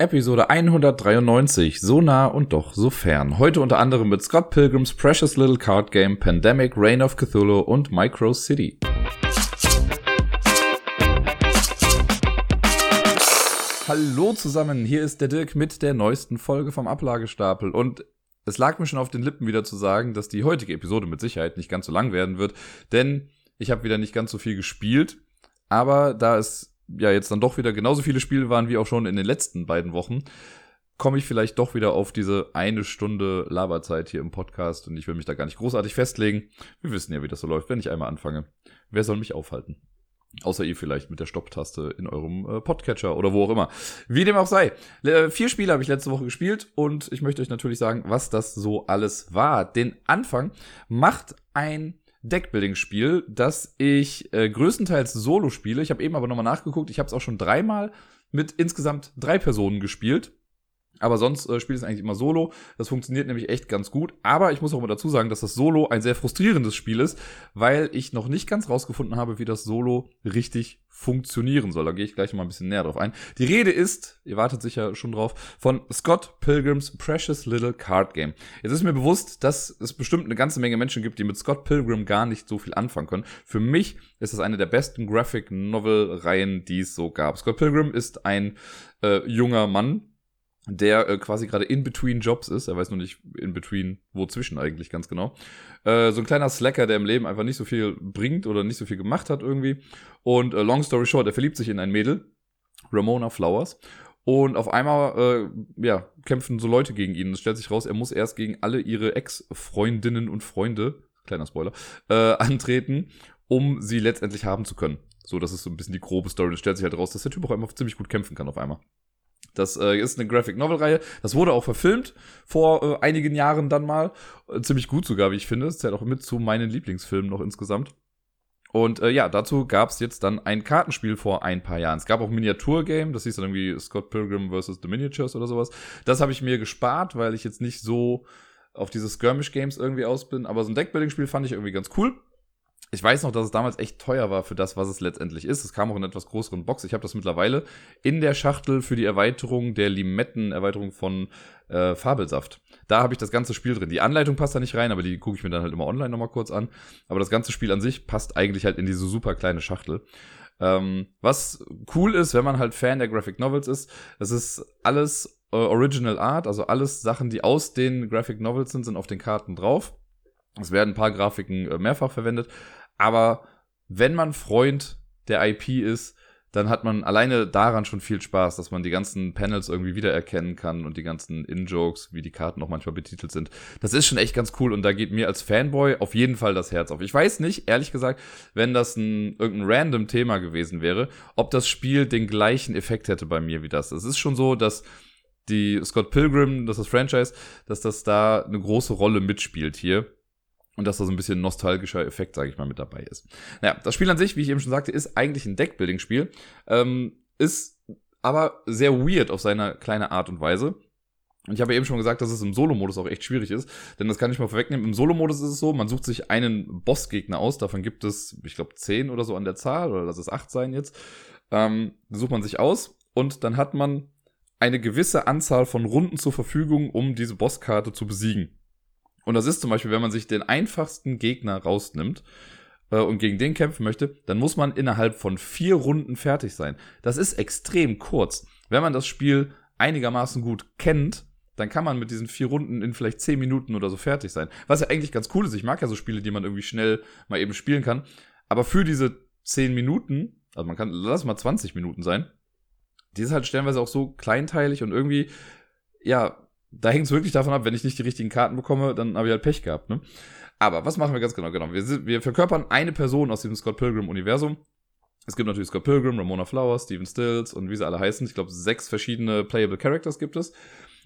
Episode 193, so nah und doch so fern. Heute unter anderem mit Scott Pilgrims Precious Little Card Game, Pandemic, Reign of Cthulhu und Micro City. Hallo zusammen, hier ist der Dirk mit der neuesten Folge vom Ablagestapel und es lag mir schon auf den Lippen wieder zu sagen, dass die heutige Episode mit Sicherheit nicht ganz so lang werden wird, denn ich habe wieder nicht ganz so viel gespielt, aber da es ja jetzt dann doch wieder genauso viele Spiele waren wie auch schon in den letzten beiden Wochen, komme ich vielleicht doch wieder auf diese eine Stunde Laberzeit hier im Podcast und ich will mich da gar nicht großartig festlegen. Wir wissen ja, wie das so läuft, wenn ich einmal anfange. Wer soll mich aufhalten? Außer ihr vielleicht mit der Stopptaste in eurem äh, Podcatcher oder wo auch immer. Wie dem auch sei. Äh, vier Spiele habe ich letzte Woche gespielt und ich möchte euch natürlich sagen, was das so alles war. Den Anfang macht ein Deckbuilding-Spiel, das ich äh, größtenteils solo spiele. Ich habe eben aber nochmal nachgeguckt. Ich habe es auch schon dreimal mit insgesamt drei Personen gespielt. Aber sonst äh, spiele ich es eigentlich immer solo. Das funktioniert nämlich echt ganz gut. Aber ich muss auch mal dazu sagen, dass das Solo ein sehr frustrierendes Spiel ist, weil ich noch nicht ganz rausgefunden habe, wie das Solo richtig funktionieren soll. Da gehe ich gleich mal ein bisschen näher drauf ein. Die Rede ist, ihr wartet sicher schon drauf, von Scott Pilgrims Precious Little Card Game. Jetzt ist mir bewusst, dass es bestimmt eine ganze Menge Menschen gibt, die mit Scott Pilgrim gar nicht so viel anfangen können. Für mich ist es eine der besten Graphic Novel Reihen, die es so gab. Scott Pilgrim ist ein äh, junger Mann, der äh, quasi gerade in between Jobs ist. Er weiß nur nicht in between, wo zwischen eigentlich ganz genau. Äh, so ein kleiner Slacker, der im Leben einfach nicht so viel bringt oder nicht so viel gemacht hat irgendwie. Und äh, long story short, er verliebt sich in ein Mädel, Ramona Flowers. Und auf einmal, äh, ja, kämpfen so Leute gegen ihn. Es stellt sich raus, er muss erst gegen alle ihre Ex-Freundinnen und Freunde, kleiner Spoiler, äh, antreten, um sie letztendlich haben zu können. So, das ist so ein bisschen die grobe Story. Es stellt sich halt raus, dass der Typ auch einfach ziemlich gut kämpfen kann auf einmal. Das äh, ist eine Graphic Novel Reihe. Das wurde auch verfilmt vor äh, einigen Jahren dann mal. Äh, ziemlich gut sogar, wie ich finde. Es zählt auch mit zu meinen Lieblingsfilmen noch insgesamt. Und äh, ja, dazu gab es jetzt dann ein Kartenspiel vor ein paar Jahren. Es gab auch Miniaturgame, das hieß dann irgendwie Scott Pilgrim vs. The Miniatures oder sowas. Das habe ich mir gespart, weil ich jetzt nicht so auf diese Skirmish-Games irgendwie aus bin. Aber so ein Deckbuilding-Spiel fand ich irgendwie ganz cool ich weiß noch, dass es damals echt teuer war für das, was es letztendlich ist. Es kam auch in etwas größeren Box. Ich habe das mittlerweile in der Schachtel für die Erweiterung der Limetten-Erweiterung von äh, Fabelsaft. Da habe ich das ganze Spiel drin. Die Anleitung passt da nicht rein, aber die gucke ich mir dann halt immer online nochmal kurz an. Aber das ganze Spiel an sich passt eigentlich halt in diese super kleine Schachtel. Ähm, was cool ist, wenn man halt Fan der Graphic Novels ist, es ist alles äh, Original Art, also alles Sachen, die aus den Graphic Novels sind, sind auf den Karten drauf. Es werden ein paar Grafiken äh, mehrfach verwendet, aber wenn man Freund der IP ist, dann hat man alleine daran schon viel Spaß, dass man die ganzen Panels irgendwie wiedererkennen kann und die ganzen In-Jokes, wie die Karten auch manchmal betitelt sind. Das ist schon echt ganz cool und da geht mir als Fanboy auf jeden Fall das Herz auf. Ich weiß nicht, ehrlich gesagt, wenn das ein irgendein random Thema gewesen wäre, ob das Spiel den gleichen Effekt hätte bei mir wie das. Es ist schon so, dass die Scott Pilgrim, das ist das Franchise, dass das da eine große Rolle mitspielt hier und dass da so ein bisschen nostalgischer Effekt, sage ich mal, mit dabei ist. Naja, das Spiel an sich, wie ich eben schon sagte, ist eigentlich ein Deckbuilding-Spiel, ähm, ist aber sehr weird auf seine kleine Art und Weise. Und ich habe eben schon gesagt, dass es im Solo-Modus auch echt schwierig ist, denn das kann ich mal vorwegnehmen. Im Solo-Modus ist es so, man sucht sich einen Bossgegner aus, davon gibt es, ich glaube, zehn oder so an der Zahl, oder lass es acht sein jetzt. Ähm, sucht man sich aus und dann hat man eine gewisse Anzahl von Runden zur Verfügung, um diese Bosskarte zu besiegen. Und das ist zum Beispiel, wenn man sich den einfachsten Gegner rausnimmt äh, und gegen den kämpfen möchte, dann muss man innerhalb von vier Runden fertig sein. Das ist extrem kurz. Wenn man das Spiel einigermaßen gut kennt, dann kann man mit diesen vier Runden in vielleicht zehn Minuten oder so fertig sein. Was ja eigentlich ganz cool ist. Ich mag ja so Spiele, die man irgendwie schnell mal eben spielen kann. Aber für diese zehn Minuten, also man kann, lass mal 20 Minuten sein, die ist halt stellenweise auch so kleinteilig und irgendwie, ja, da hängt es wirklich davon ab, wenn ich nicht die richtigen Karten bekomme, dann habe ich halt Pech gehabt. Ne? Aber was machen wir ganz genau? Genau, wir, wir verkörpern eine Person aus diesem Scott Pilgrim-Universum. Es gibt natürlich Scott Pilgrim, Ramona Flowers, Steven Stills und wie sie alle heißen. Ich glaube, sechs verschiedene Playable Characters gibt es.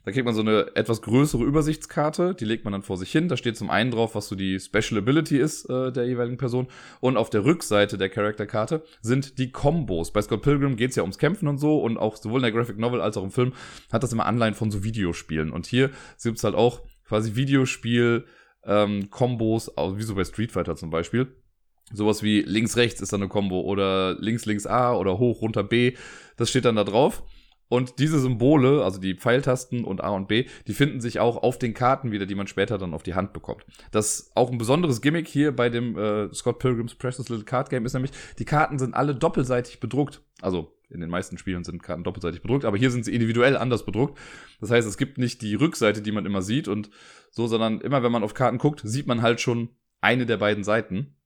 Da kriegt man so eine etwas größere Übersichtskarte, die legt man dann vor sich hin. Da steht zum einen drauf, was so die Special Ability ist äh, der jeweiligen Person. Und auf der Rückseite der Charakterkarte sind die Combos. Bei Scott Pilgrim geht's ja ums Kämpfen und so. Und auch sowohl in der Graphic Novel als auch im Film hat das immer Anleihen von so Videospielen. Und hier gibt's halt auch quasi Videospiel ähm, Combos, wie so bei Street Fighter zum Beispiel. Sowas wie links, rechts ist dann eine Combo oder links, links A oder hoch, runter B. Das steht dann da drauf. Und diese Symbole, also die Pfeiltasten und A und B, die finden sich auch auf den Karten wieder, die man später dann auf die Hand bekommt. Das ist auch ein besonderes Gimmick hier bei dem äh, Scott Pilgrims Precious Little Card Game ist nämlich, die Karten sind alle doppelseitig bedruckt. Also in den meisten Spielen sind Karten doppelseitig bedruckt, aber hier sind sie individuell anders bedruckt. Das heißt, es gibt nicht die Rückseite, die man immer sieht und so, sondern immer wenn man auf Karten guckt, sieht man halt schon eine der beiden Seiten.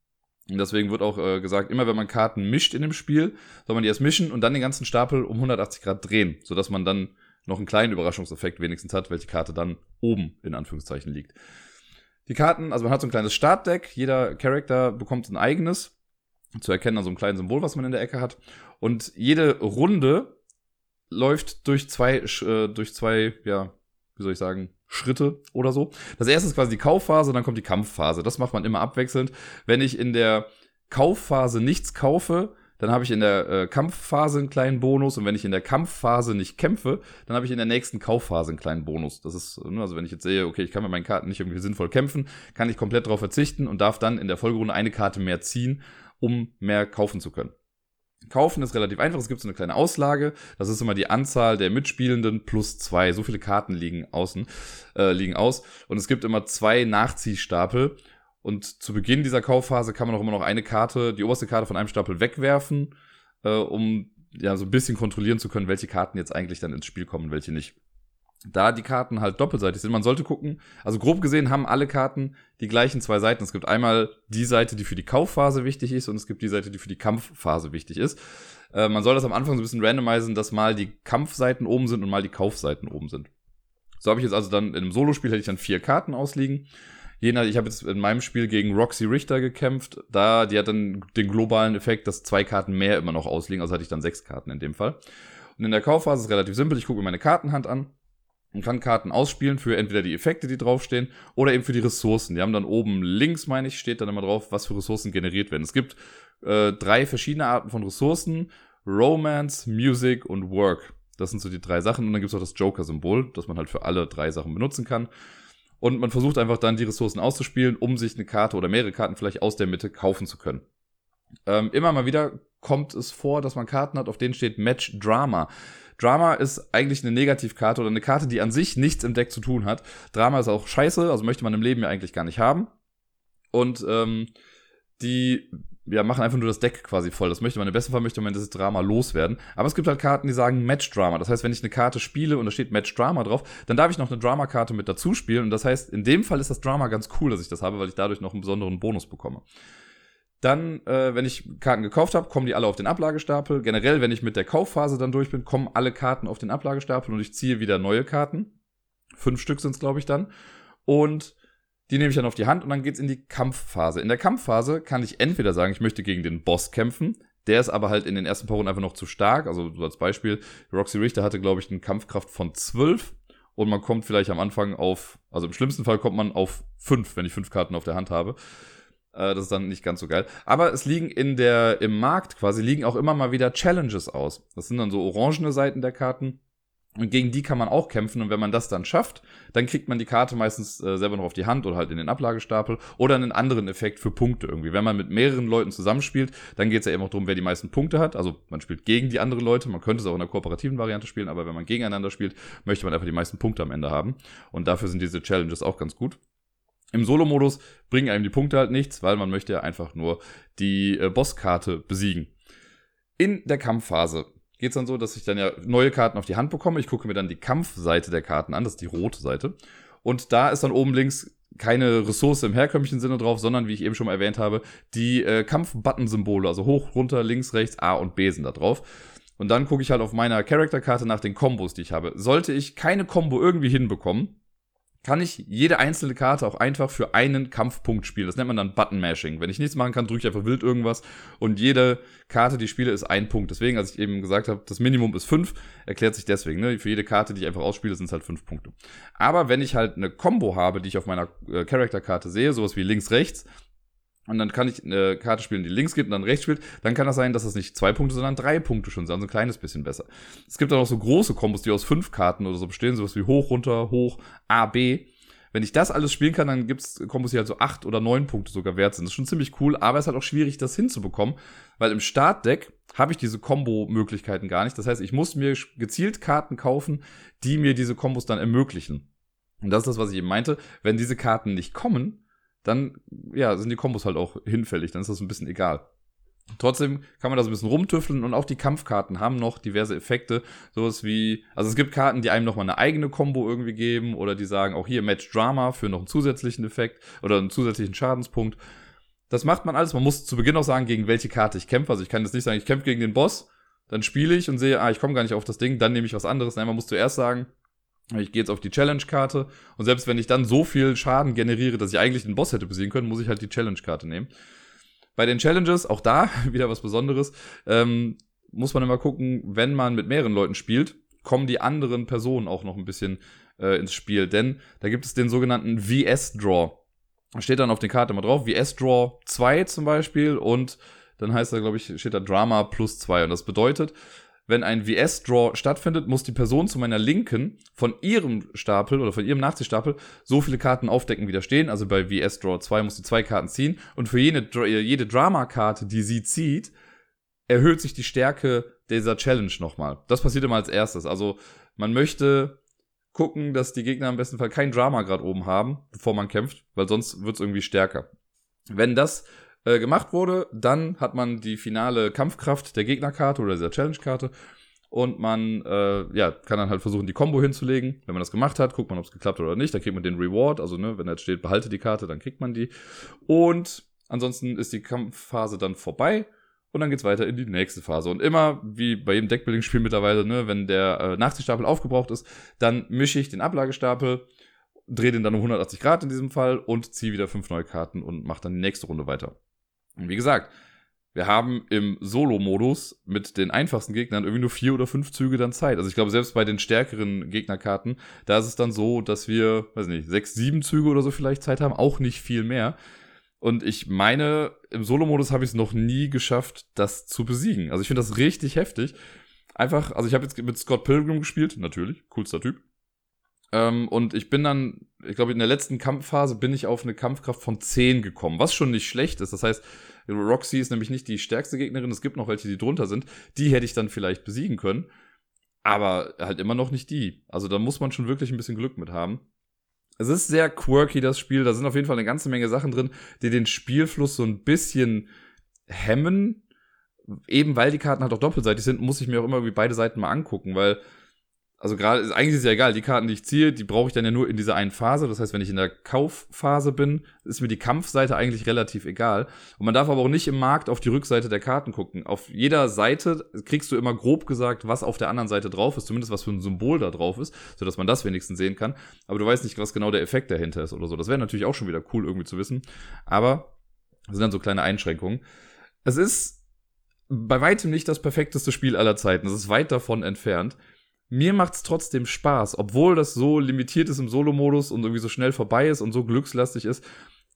Und deswegen wird auch äh, gesagt, immer wenn man Karten mischt in dem Spiel, soll man die erst mischen und dann den ganzen Stapel um 180 Grad drehen, sodass man dann noch einen kleinen Überraschungseffekt wenigstens hat, welche Karte dann oben in Anführungszeichen liegt. Die Karten, also man hat so ein kleines Startdeck, jeder Charakter bekommt ein eigenes, zu erkennen, also ein kleines Symbol, was man in der Ecke hat. Und jede Runde läuft durch zwei, äh, durch zwei, ja, wie soll ich sagen, Schritte oder so. Das erste ist quasi die Kaufphase, dann kommt die Kampfphase. Das macht man immer abwechselnd. Wenn ich in der Kaufphase nichts kaufe, dann habe ich in der äh, Kampfphase einen kleinen Bonus und wenn ich in der Kampfphase nicht kämpfe, dann habe ich in der nächsten Kaufphase einen kleinen Bonus. Das ist, ne, also wenn ich jetzt sehe, okay, ich kann mit meinen Karten nicht irgendwie sinnvoll kämpfen, kann ich komplett darauf verzichten und darf dann in der Folgerunde eine Karte mehr ziehen, um mehr kaufen zu können. Kaufen ist relativ einfach. Es gibt so eine kleine Auslage. Das ist immer die Anzahl der Mitspielenden plus zwei. So viele Karten liegen außen, äh, liegen aus. Und es gibt immer zwei Nachziehstapel. Und zu Beginn dieser Kaufphase kann man auch immer noch eine Karte, die oberste Karte von einem Stapel wegwerfen, äh, um ja so ein bisschen kontrollieren zu können, welche Karten jetzt eigentlich dann ins Spiel kommen, welche nicht da die Karten halt doppelseitig sind. Man sollte gucken, also grob gesehen haben alle Karten die gleichen zwei Seiten. Es gibt einmal die Seite, die für die Kaufphase wichtig ist und es gibt die Seite, die für die Kampfphase wichtig ist. Äh, man soll das am Anfang so ein bisschen randomisieren, dass mal die Kampfseiten oben sind und mal die Kaufseiten oben sind. So habe ich jetzt also dann in einem Solospiel hätte ich dann vier Karten ausliegen. Jener, ich habe jetzt in meinem Spiel gegen Roxy Richter gekämpft. Da, die hat dann den globalen Effekt, dass zwei Karten mehr immer noch ausliegen. Also hatte ich dann sechs Karten in dem Fall. Und in der Kaufphase ist es relativ simpel. Ich gucke mir meine Kartenhand an und kann Karten ausspielen für entweder die Effekte, die draufstehen, oder eben für die Ressourcen. Die haben dann oben links, meine ich, steht dann immer drauf, was für Ressourcen generiert werden. Es gibt äh, drei verschiedene Arten von Ressourcen. Romance, Music und Work. Das sind so die drei Sachen. Und dann gibt es auch das Joker-Symbol, das man halt für alle drei Sachen benutzen kann. Und man versucht einfach dann die Ressourcen auszuspielen, um sich eine Karte oder mehrere Karten vielleicht aus der Mitte kaufen zu können. Ähm, immer mal wieder kommt es vor, dass man Karten hat, auf denen steht Match Drama. Drama ist eigentlich eine Negativkarte oder eine Karte, die an sich nichts im Deck zu tun hat. Drama ist auch scheiße, also möchte man im Leben ja eigentlich gar nicht haben. Und ähm, die ja, machen einfach nur das Deck quasi voll. Das möchte man im besten Fall möchte man dieses Drama loswerden. Aber es gibt halt Karten, die sagen Match Drama. Das heißt, wenn ich eine Karte spiele und da steht Match Drama drauf, dann darf ich noch eine Drama-Karte mit dazu spielen. Und das heißt, in dem Fall ist das Drama ganz cool, dass ich das habe, weil ich dadurch noch einen besonderen Bonus bekomme. Dann, äh, wenn ich Karten gekauft habe, kommen die alle auf den Ablagestapel. Generell, wenn ich mit der Kaufphase dann durch bin, kommen alle Karten auf den Ablagestapel und ich ziehe wieder neue Karten. Fünf Stück sind es, glaube ich, dann. Und die nehme ich dann auf die Hand und dann geht's in die Kampfphase. In der Kampfphase kann ich entweder sagen, ich möchte gegen den Boss kämpfen. Der ist aber halt in den ersten paar Runden einfach noch zu stark. Also so als Beispiel, Roxy Richter hatte, glaube ich, eine Kampfkraft von 12 und man kommt vielleicht am Anfang auf, also im schlimmsten Fall kommt man auf 5, wenn ich fünf Karten auf der Hand habe. Äh, das ist dann nicht ganz so geil. Aber es liegen in der, im Markt quasi, liegen auch immer mal wieder Challenges aus. Das sind dann so orangene Seiten der Karten. Und gegen die kann man auch kämpfen. Und wenn man das dann schafft, dann kriegt man die Karte meistens äh, selber noch auf die Hand oder halt in den Ablagestapel oder einen anderen Effekt für Punkte irgendwie. Wenn man mit mehreren Leuten zusammenspielt, dann geht es ja eben auch darum, wer die meisten Punkte hat. Also man spielt gegen die anderen Leute. Man könnte es auch in der kooperativen Variante spielen, aber wenn man gegeneinander spielt, möchte man einfach die meisten Punkte am Ende haben. Und dafür sind diese Challenges auch ganz gut. Im Solo-Modus bringen einem die Punkte halt nichts, weil man möchte ja einfach nur die äh, Bosskarte besiegen. In der Kampfphase geht es dann so, dass ich dann ja neue Karten auf die Hand bekomme. Ich gucke mir dann die Kampfseite der Karten an, das ist die rote Seite. Und da ist dann oben links keine Ressource im herkömmlichen Sinne drauf, sondern wie ich eben schon mal erwähnt habe, die äh, Kampf-Button-Symbole, also hoch, runter, links, rechts, A und B sind da drauf. Und dann gucke ich halt auf meiner Charakterkarte nach den Kombos, die ich habe. Sollte ich keine Combo irgendwie hinbekommen, kann ich jede einzelne Karte auch einfach für einen Kampfpunkt spielen. Das nennt man dann Button Mashing. Wenn ich nichts machen kann, drücke ich einfach wild irgendwas und jede Karte, die ich spiele, ist ein Punkt. Deswegen, als ich eben gesagt habe, das Minimum ist fünf, erklärt sich deswegen. Ne? Für jede Karte, die ich einfach ausspiele, sind es halt fünf Punkte. Aber wenn ich halt eine Combo habe, die ich auf meiner äh, Charakterkarte sehe, sowas wie links-rechts, und dann kann ich eine Karte spielen, die links geht und dann rechts spielt, dann kann das sein, dass das nicht zwei Punkte, sondern drei Punkte schon sind, also ein kleines bisschen besser. Es gibt auch noch so große Kombos, die aus fünf Karten oder so bestehen, sowas wie hoch, runter, hoch, A, B. wenn ich das alles spielen kann, dann gibt's Kombos, die halt so acht oder neun Punkte sogar wert sind. Das ist schon ziemlich cool, aber es ist halt auch schwierig, das hinzubekommen, weil im Startdeck habe ich diese Combo-Möglichkeiten gar nicht. Das heißt, ich muss mir gezielt Karten kaufen, die mir diese Kombos dann ermöglichen. Und das ist das, was ich eben meinte. Wenn diese Karten nicht kommen, dann ja, sind die Kombos halt auch hinfällig. Dann ist das ein bisschen egal. Trotzdem kann man da so ein bisschen rumtüffeln und auch die Kampfkarten haben noch diverse Effekte. Sowas wie, also es gibt Karten, die einem nochmal eine eigene Combo irgendwie geben oder die sagen auch hier Match Drama für noch einen zusätzlichen Effekt oder einen zusätzlichen Schadenspunkt. Das macht man alles. Man muss zu Beginn auch sagen, gegen welche Karte ich kämpfe. Also ich kann jetzt nicht sagen, ich kämpfe gegen den Boss, dann spiele ich und sehe, ah, ich komme gar nicht auf das Ding, dann nehme ich was anderes. Nein, man muss zuerst sagen, ich gehe jetzt auf die Challenge-Karte und selbst wenn ich dann so viel Schaden generiere, dass ich eigentlich den Boss hätte besiegen können, muss ich halt die Challenge-Karte nehmen. Bei den Challenges, auch da wieder was Besonderes, ähm, muss man immer gucken, wenn man mit mehreren Leuten spielt, kommen die anderen Personen auch noch ein bisschen äh, ins Spiel. Denn da gibt es den sogenannten VS-Draw. Steht dann auf der Karte mal drauf, VS-Draw 2 zum Beispiel und dann heißt da, glaube ich, steht da Drama plus 2. Und das bedeutet, wenn ein VS-Draw stattfindet, muss die Person zu meiner Linken von ihrem Stapel oder von ihrem Nachziehstapel so viele Karten aufdecken, wie da stehen. Also bei VS-Draw 2 muss sie zwei Karten ziehen. Und für jede, jede Drama-Karte, die sie zieht, erhöht sich die Stärke dieser Challenge nochmal. Das passiert immer als erstes. Also man möchte gucken, dass die Gegner im besten Fall kein Drama gerade oben haben, bevor man kämpft, weil sonst wird es irgendwie stärker. Wenn das äh, gemacht wurde. Dann hat man die finale Kampfkraft der Gegnerkarte oder dieser Challenge-Karte. Und man äh, ja, kann dann halt versuchen, die Combo hinzulegen. Wenn man das gemacht hat, guckt man, ob es geklappt hat oder nicht. Dann kriegt man den Reward. Also, ne, wenn da jetzt steht, behalte die Karte, dann kriegt man die. Und ansonsten ist die Kampfphase dann vorbei. Und dann geht's weiter in die nächste Phase. Und immer, wie bei jedem Deckbuilding-Spiel mittlerweile, ne, wenn der äh, Nachziehstapel aufgebraucht ist, dann mische ich den Ablagestapel, drehe den dann um 180 Grad in diesem Fall und ziehe wieder fünf neue Karten und mache dann die nächste Runde weiter. Und wie gesagt, wir haben im Solo-Modus mit den einfachsten Gegnern irgendwie nur vier oder fünf Züge dann Zeit. Also ich glaube, selbst bei den stärkeren Gegnerkarten, da ist es dann so, dass wir, weiß nicht, sechs, sieben Züge oder so vielleicht Zeit haben, auch nicht viel mehr. Und ich meine, im Solo-Modus habe ich es noch nie geschafft, das zu besiegen. Also ich finde das richtig heftig. Einfach, also ich habe jetzt mit Scott Pilgrim gespielt, natürlich, coolster Typ. Ähm, und ich bin dann, ich glaube, in der letzten Kampfphase bin ich auf eine Kampfkraft von 10 gekommen, was schon nicht schlecht ist. Das heißt, Roxy ist nämlich nicht die stärkste Gegnerin, es gibt noch welche, die drunter sind. Die hätte ich dann vielleicht besiegen können. Aber halt immer noch nicht die. Also da muss man schon wirklich ein bisschen Glück mit haben. Es ist sehr quirky, das Spiel. Da sind auf jeden Fall eine ganze Menge Sachen drin, die den Spielfluss so ein bisschen hemmen. Eben weil die Karten halt auch doppelseitig sind, muss ich mir auch immer wie beide Seiten mal angucken, weil also gerade, eigentlich ist es ja egal, die Karten, die ich ziehe, die brauche ich dann ja nur in dieser einen Phase. Das heißt, wenn ich in der Kaufphase bin, ist mir die Kampfseite eigentlich relativ egal. Und man darf aber auch nicht im Markt auf die Rückseite der Karten gucken. Auf jeder Seite kriegst du immer grob gesagt, was auf der anderen Seite drauf ist, zumindest was für ein Symbol da drauf ist, sodass man das wenigstens sehen kann. Aber du weißt nicht, was genau der Effekt dahinter ist oder so. Das wäre natürlich auch schon wieder cool irgendwie zu wissen. Aber das sind dann so kleine Einschränkungen. Es ist bei weitem nicht das perfekteste Spiel aller Zeiten. Es ist weit davon entfernt mir macht's trotzdem Spaß, obwohl das so limitiert ist im Solo-Modus und irgendwie so schnell vorbei ist und so glückslastig ist.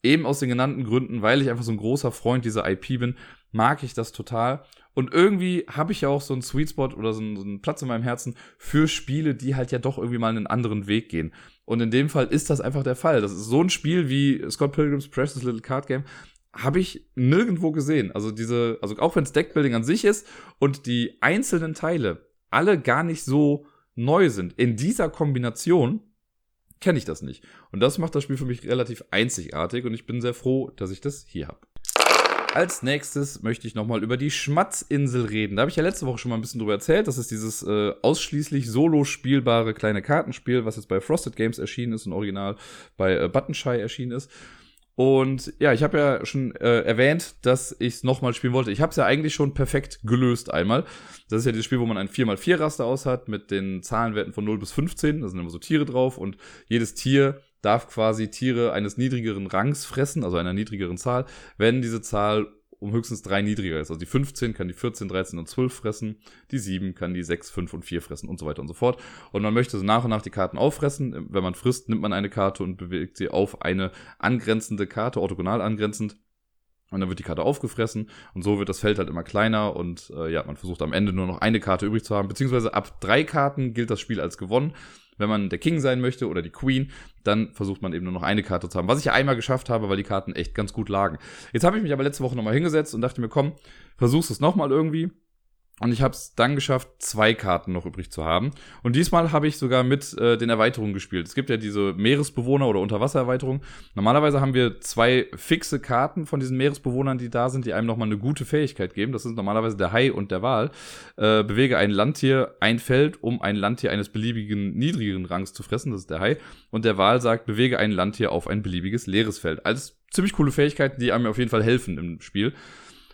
Eben aus den genannten Gründen, weil ich einfach so ein großer Freund dieser IP bin, mag ich das total. Und irgendwie habe ich ja auch so einen Sweet Spot oder so einen, so einen, Platz in meinem Herzen für Spiele, die halt ja doch irgendwie mal einen anderen Weg gehen. Und in dem Fall ist das einfach der Fall. Das ist so ein Spiel wie Scott Pilgrim's Precious Little Card Game habe ich nirgendwo gesehen. Also diese, also auch wenn es Deckbuilding an sich ist und die einzelnen Teile alle gar nicht so neu sind. In dieser Kombination kenne ich das nicht. Und das macht das Spiel für mich relativ einzigartig und ich bin sehr froh, dass ich das hier habe. Als nächstes möchte ich nochmal über die Schmatzinsel reden. Da habe ich ja letzte Woche schon mal ein bisschen drüber erzählt. Das ist dieses äh, ausschließlich solo spielbare kleine Kartenspiel, was jetzt bei Frosted Games erschienen ist und original bei äh, Buttonshy erschienen ist. Und ja, ich habe ja schon äh, erwähnt, dass ich es nochmal spielen wollte. Ich habe es ja eigentlich schon perfekt gelöst einmal. Das ist ja dieses Spiel, wo man ein 4x4-Raster aus hat mit den Zahlenwerten von 0 bis 15. Da sind immer so Tiere drauf und jedes Tier darf quasi Tiere eines niedrigeren Rangs fressen, also einer niedrigeren Zahl, wenn diese Zahl um höchstens drei niedriger ist. Also die 15 kann die 14, 13 und 12 fressen, die 7 kann die 6, 5 und 4 fressen und so weiter und so fort. Und man möchte so nach und nach die Karten auffressen. Wenn man frisst, nimmt man eine Karte und bewegt sie auf eine angrenzende Karte, orthogonal angrenzend. Und dann wird die Karte aufgefressen und so wird das Feld halt immer kleiner und äh, ja, man versucht am Ende nur noch eine Karte übrig zu haben. Beziehungsweise ab drei Karten gilt das Spiel als gewonnen. Wenn man der King sein möchte oder die Queen, dann versucht man eben nur noch eine Karte zu haben. Was ich ja einmal geschafft habe, weil die Karten echt ganz gut lagen. Jetzt habe ich mich aber letzte Woche nochmal hingesetzt und dachte mir, komm, versuch's es nochmal irgendwie. Und ich habe es dann geschafft, zwei Karten noch übrig zu haben. Und diesmal habe ich sogar mit äh, den Erweiterungen gespielt. Es gibt ja diese Meeresbewohner- oder Unterwassererweiterung. Normalerweise haben wir zwei fixe Karten von diesen Meeresbewohnern, die da sind, die einem nochmal eine gute Fähigkeit geben. Das sind normalerweise der Hai und der Wal. Äh, bewege ein Landtier ein Feld, um ein Landtier eines beliebigen niedrigeren Rangs zu fressen. Das ist der Hai. Und der Wal sagt, bewege ein Landtier auf ein beliebiges leeres Feld. Alles ziemlich coole Fähigkeiten, die einem auf jeden Fall helfen im Spiel.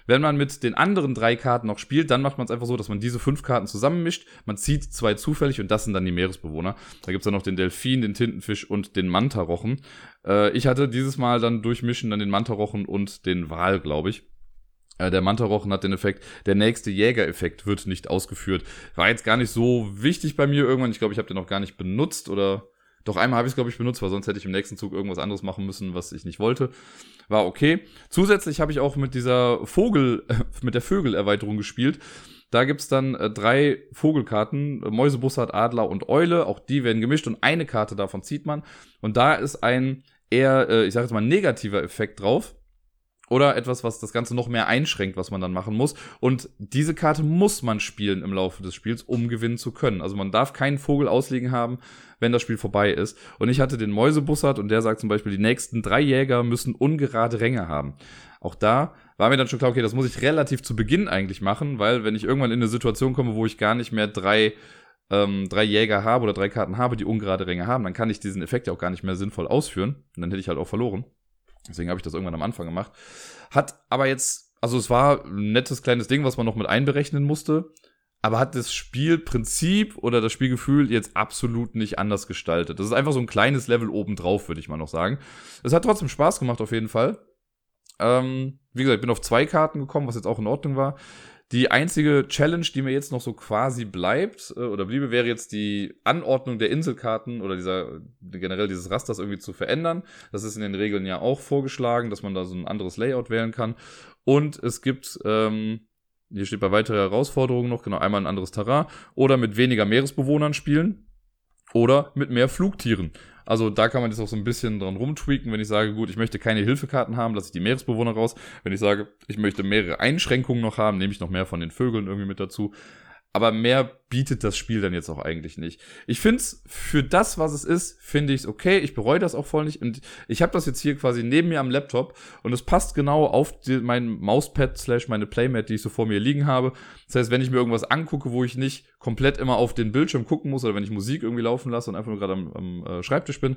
Wenn man mit den anderen drei Karten noch spielt, dann macht man es einfach so, dass man diese fünf Karten zusammenmischt. Man zieht zwei zufällig und das sind dann die Meeresbewohner. Da gibt's dann noch den Delfin, den Tintenfisch und den Mantarochen. Äh, ich hatte dieses Mal dann durchmischen dann den Mantarochen und den Wal, glaube ich. Äh, der Mantarochen hat den Effekt, der nächste Jägereffekt wird nicht ausgeführt. War jetzt gar nicht so wichtig bei mir irgendwann. Ich glaube, ich habe den noch gar nicht benutzt oder doch einmal habe ich es, glaube ich, benutzt, weil sonst hätte ich im nächsten Zug irgendwas anderes machen müssen, was ich nicht wollte. War okay. Zusätzlich habe ich auch mit dieser Vogel, mit der Vögelerweiterung gespielt. Da gibt's dann äh, drei Vogelkarten, äh, Mäusebussard, Adler und Eule. Auch die werden gemischt und eine Karte davon zieht man. Und da ist ein eher, äh, ich sage jetzt mal, negativer Effekt drauf oder etwas, was das Ganze noch mehr einschränkt, was man dann machen muss. Und diese Karte muss man spielen im Laufe des Spiels, um gewinnen zu können. Also man darf keinen Vogel auslegen haben, wenn das Spiel vorbei ist. Und ich hatte den Mäusebussard und der sagt zum Beispiel, die nächsten drei Jäger müssen ungerade Ränge haben. Auch da war mir dann schon klar, okay, das muss ich relativ zu Beginn eigentlich machen, weil wenn ich irgendwann in eine Situation komme, wo ich gar nicht mehr drei ähm, drei Jäger habe oder drei Karten habe, die ungerade Ränge haben, dann kann ich diesen Effekt ja auch gar nicht mehr sinnvoll ausführen. Und dann hätte ich halt auch verloren. Deswegen habe ich das irgendwann am Anfang gemacht. Hat aber jetzt, also es war ein nettes kleines Ding, was man noch mit einberechnen musste, aber hat das Spielprinzip oder das Spielgefühl jetzt absolut nicht anders gestaltet. Das ist einfach so ein kleines Level obendrauf, würde ich mal noch sagen. Es hat trotzdem Spaß gemacht, auf jeden Fall. Ähm, wie gesagt, ich bin auf zwei Karten gekommen, was jetzt auch in Ordnung war. Die einzige Challenge, die mir jetzt noch so quasi bleibt äh, oder bliebe, wäre jetzt die Anordnung der Inselkarten oder dieser generell dieses Rasters irgendwie zu verändern. Das ist in den Regeln ja auch vorgeschlagen, dass man da so ein anderes Layout wählen kann. Und es gibt, ähm, hier steht bei weiteren Herausforderungen noch, genau, einmal ein anderes Terrain oder mit weniger Meeresbewohnern spielen oder mit mehr Flugtieren. Also da kann man jetzt auch so ein bisschen dran rumtweaken. Wenn ich sage, gut, ich möchte keine Hilfekarten haben, lasse ich die Meeresbewohner raus. Wenn ich sage, ich möchte mehrere Einschränkungen noch haben, nehme ich noch mehr von den Vögeln irgendwie mit dazu. Aber mehr bietet das Spiel dann jetzt auch eigentlich nicht. Ich finde es für das, was es ist, finde ich es okay. Ich bereue das auch voll nicht. Und ich habe das jetzt hier quasi neben mir am Laptop und es passt genau auf die, mein Mauspad slash meine Playmat, die ich so vor mir liegen habe. Das heißt, wenn ich mir irgendwas angucke, wo ich nicht komplett immer auf den Bildschirm gucken muss oder wenn ich Musik irgendwie laufen lasse und einfach nur gerade am, am äh, Schreibtisch bin,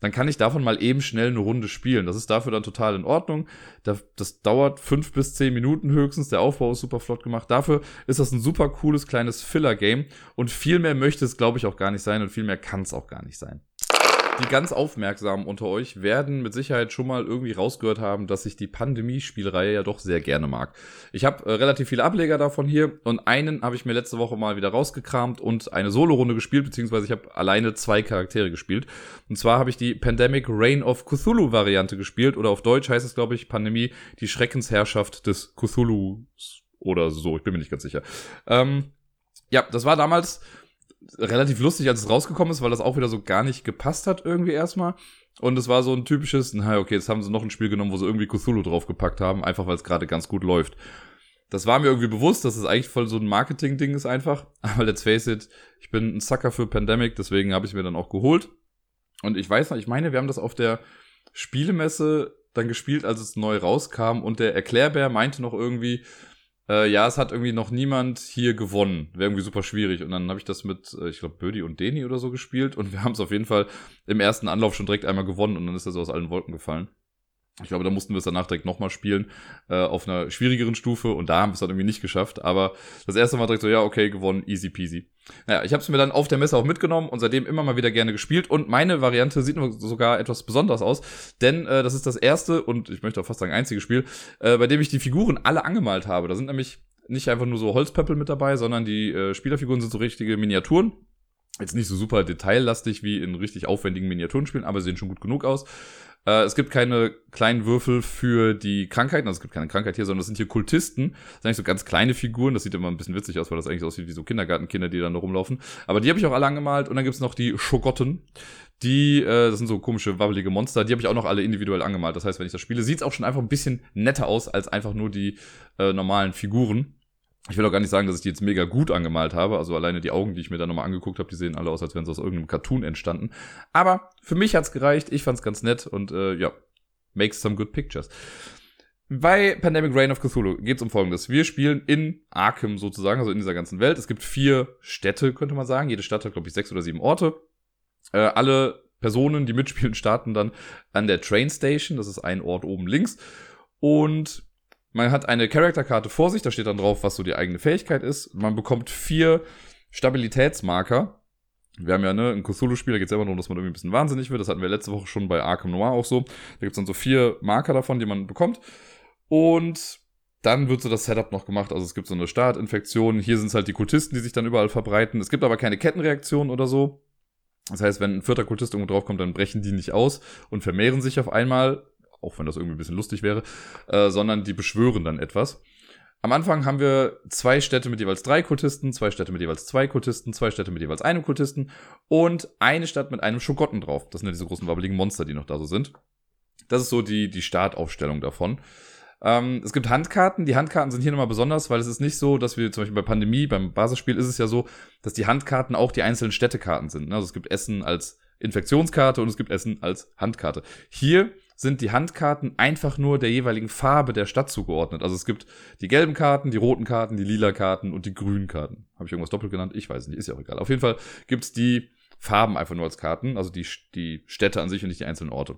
dann kann ich davon mal eben schnell eine Runde spielen. Das ist dafür dann total in Ordnung. Das dauert fünf bis zehn Minuten höchstens. Der Aufbau ist super flott gemacht. Dafür ist das ein super cooles kleines Filler-Game. Und viel mehr möchte es, glaube ich, auch gar nicht sein und viel mehr kann es auch gar nicht sein. Die ganz Aufmerksamen unter euch werden mit Sicherheit schon mal irgendwie rausgehört haben, dass ich die Pandemie-Spielreihe ja doch sehr gerne mag. Ich habe äh, relativ viele Ableger davon hier und einen habe ich mir letzte Woche mal wieder rausgekramt und eine Solo-Runde gespielt, beziehungsweise ich habe alleine zwei Charaktere gespielt. Und zwar habe ich die Pandemic Reign of Cthulhu-Variante gespielt oder auf Deutsch heißt es, glaube ich, Pandemie, die Schreckensherrschaft des Cthulhu oder so, ich bin mir nicht ganz sicher. Ähm, ja, das war damals relativ lustig, als es rausgekommen ist, weil das auch wieder so gar nicht gepasst hat irgendwie erstmal. Und es war so ein typisches, naja, okay, jetzt haben sie noch ein Spiel genommen, wo sie irgendwie Cthulhu draufgepackt haben, einfach weil es gerade ganz gut läuft. Das war mir irgendwie bewusst, dass es eigentlich voll so ein Marketing-Ding ist einfach. Aber let's face it, ich bin ein Sucker für Pandemic, deswegen habe ich mir dann auch geholt. Und ich weiß noch, ich meine, wir haben das auf der Spielemesse dann gespielt, als es neu rauskam und der Erklärbär meinte noch irgendwie, äh, ja, es hat irgendwie noch niemand hier gewonnen. Wäre irgendwie super schwierig. Und dann habe ich das mit, äh, ich glaube, Bödi und Deni oder so gespielt. Und wir haben es auf jeden Fall im ersten Anlauf schon direkt einmal gewonnen. Und dann ist er so aus allen Wolken gefallen. Ich glaube, da mussten wir es danach direkt nochmal spielen, äh, auf einer schwierigeren Stufe und da haben wir es dann irgendwie nicht geschafft. Aber das erste Mal direkt so, ja, okay, gewonnen, easy peasy. Naja, ich habe es mir dann auf der Messe auch mitgenommen und seitdem immer mal wieder gerne gespielt. Und meine Variante sieht sogar etwas besonders aus, denn äh, das ist das erste und ich möchte auch fast sagen einzige Spiel, äh, bei dem ich die Figuren alle angemalt habe. Da sind nämlich nicht einfach nur so Holzpöppel mit dabei, sondern die äh, Spielerfiguren sind so richtige Miniaturen Jetzt nicht so super detaillastig wie in richtig aufwendigen Miniaturenspielen, aber sehen schon gut genug aus. Äh, es gibt keine kleinen Würfel für die Krankheiten, also es gibt keine Krankheit hier, sondern es sind hier Kultisten. Das sind eigentlich so ganz kleine Figuren, das sieht immer ein bisschen witzig aus, weil das eigentlich aussieht wie so Kindergartenkinder, die dann da rumlaufen. Aber die habe ich auch alle angemalt und dann gibt's noch die Schogotten. Die, äh, das sind so komische, wabbelige Monster, die habe ich auch noch alle individuell angemalt. Das heißt, wenn ich das spiele, sieht's auch schon einfach ein bisschen netter aus als einfach nur die äh, normalen Figuren. Ich will auch gar nicht sagen, dass ich die jetzt mega gut angemalt habe. Also alleine die Augen, die ich mir da nochmal angeguckt habe, die sehen alle aus, als wären sie aus irgendeinem Cartoon entstanden. Aber für mich hat's gereicht. Ich fand's ganz nett und äh, ja, makes some good pictures. Bei Pandemic Reign of Cthulhu geht's um Folgendes. Wir spielen in Arkham sozusagen, also in dieser ganzen Welt. Es gibt vier Städte, könnte man sagen. Jede Stadt hat, glaube ich, sechs oder sieben Orte. Äh, alle Personen, die mitspielen, starten dann an der Train Station. Das ist ein Ort oben links. Und man hat eine Charakterkarte vor sich, da steht dann drauf, was so die eigene Fähigkeit ist. Man bekommt vier Stabilitätsmarker. Wir haben ja ne, ein Cthulhu-Spiel, da geht es immer darum, dass man irgendwie ein bisschen wahnsinnig wird. Das hatten wir letzte Woche schon bei Arkham Noir auch so. Da gibt es dann so vier Marker davon, die man bekommt. Und dann wird so das Setup noch gemacht. Also es gibt so eine Startinfektion. Hier sind es halt die Kultisten, die sich dann überall verbreiten. Es gibt aber keine Kettenreaktion oder so. Das heißt, wenn ein vierter Kultist irgendwo draufkommt, dann brechen die nicht aus und vermehren sich auf einmal auch wenn das irgendwie ein bisschen lustig wäre, äh, sondern die beschwören dann etwas. Am Anfang haben wir zwei Städte mit jeweils drei Kultisten, zwei Städte mit jeweils zwei Kultisten, zwei Städte mit jeweils einem Kultisten und eine Stadt mit einem Schogotten drauf. Das sind ja diese großen wabbeligen Monster, die noch da so sind. Das ist so die, die Startaufstellung davon. Ähm, es gibt Handkarten. Die Handkarten sind hier nochmal besonders, weil es ist nicht so, dass wir zum Beispiel bei Pandemie, beim Basisspiel ist es ja so, dass die Handkarten auch die einzelnen Städtekarten sind. Also es gibt Essen als Infektionskarte und es gibt Essen als Handkarte. Hier sind die Handkarten einfach nur der jeweiligen Farbe der Stadt zugeordnet. Also es gibt die gelben Karten, die roten Karten, die lila Karten und die grünen Karten. Habe ich irgendwas doppelt genannt? Ich weiß nicht, ist ja auch egal. Auf jeden Fall gibt's die Farben einfach nur als Karten, also die, die Städte an sich und nicht die einzelnen Orte.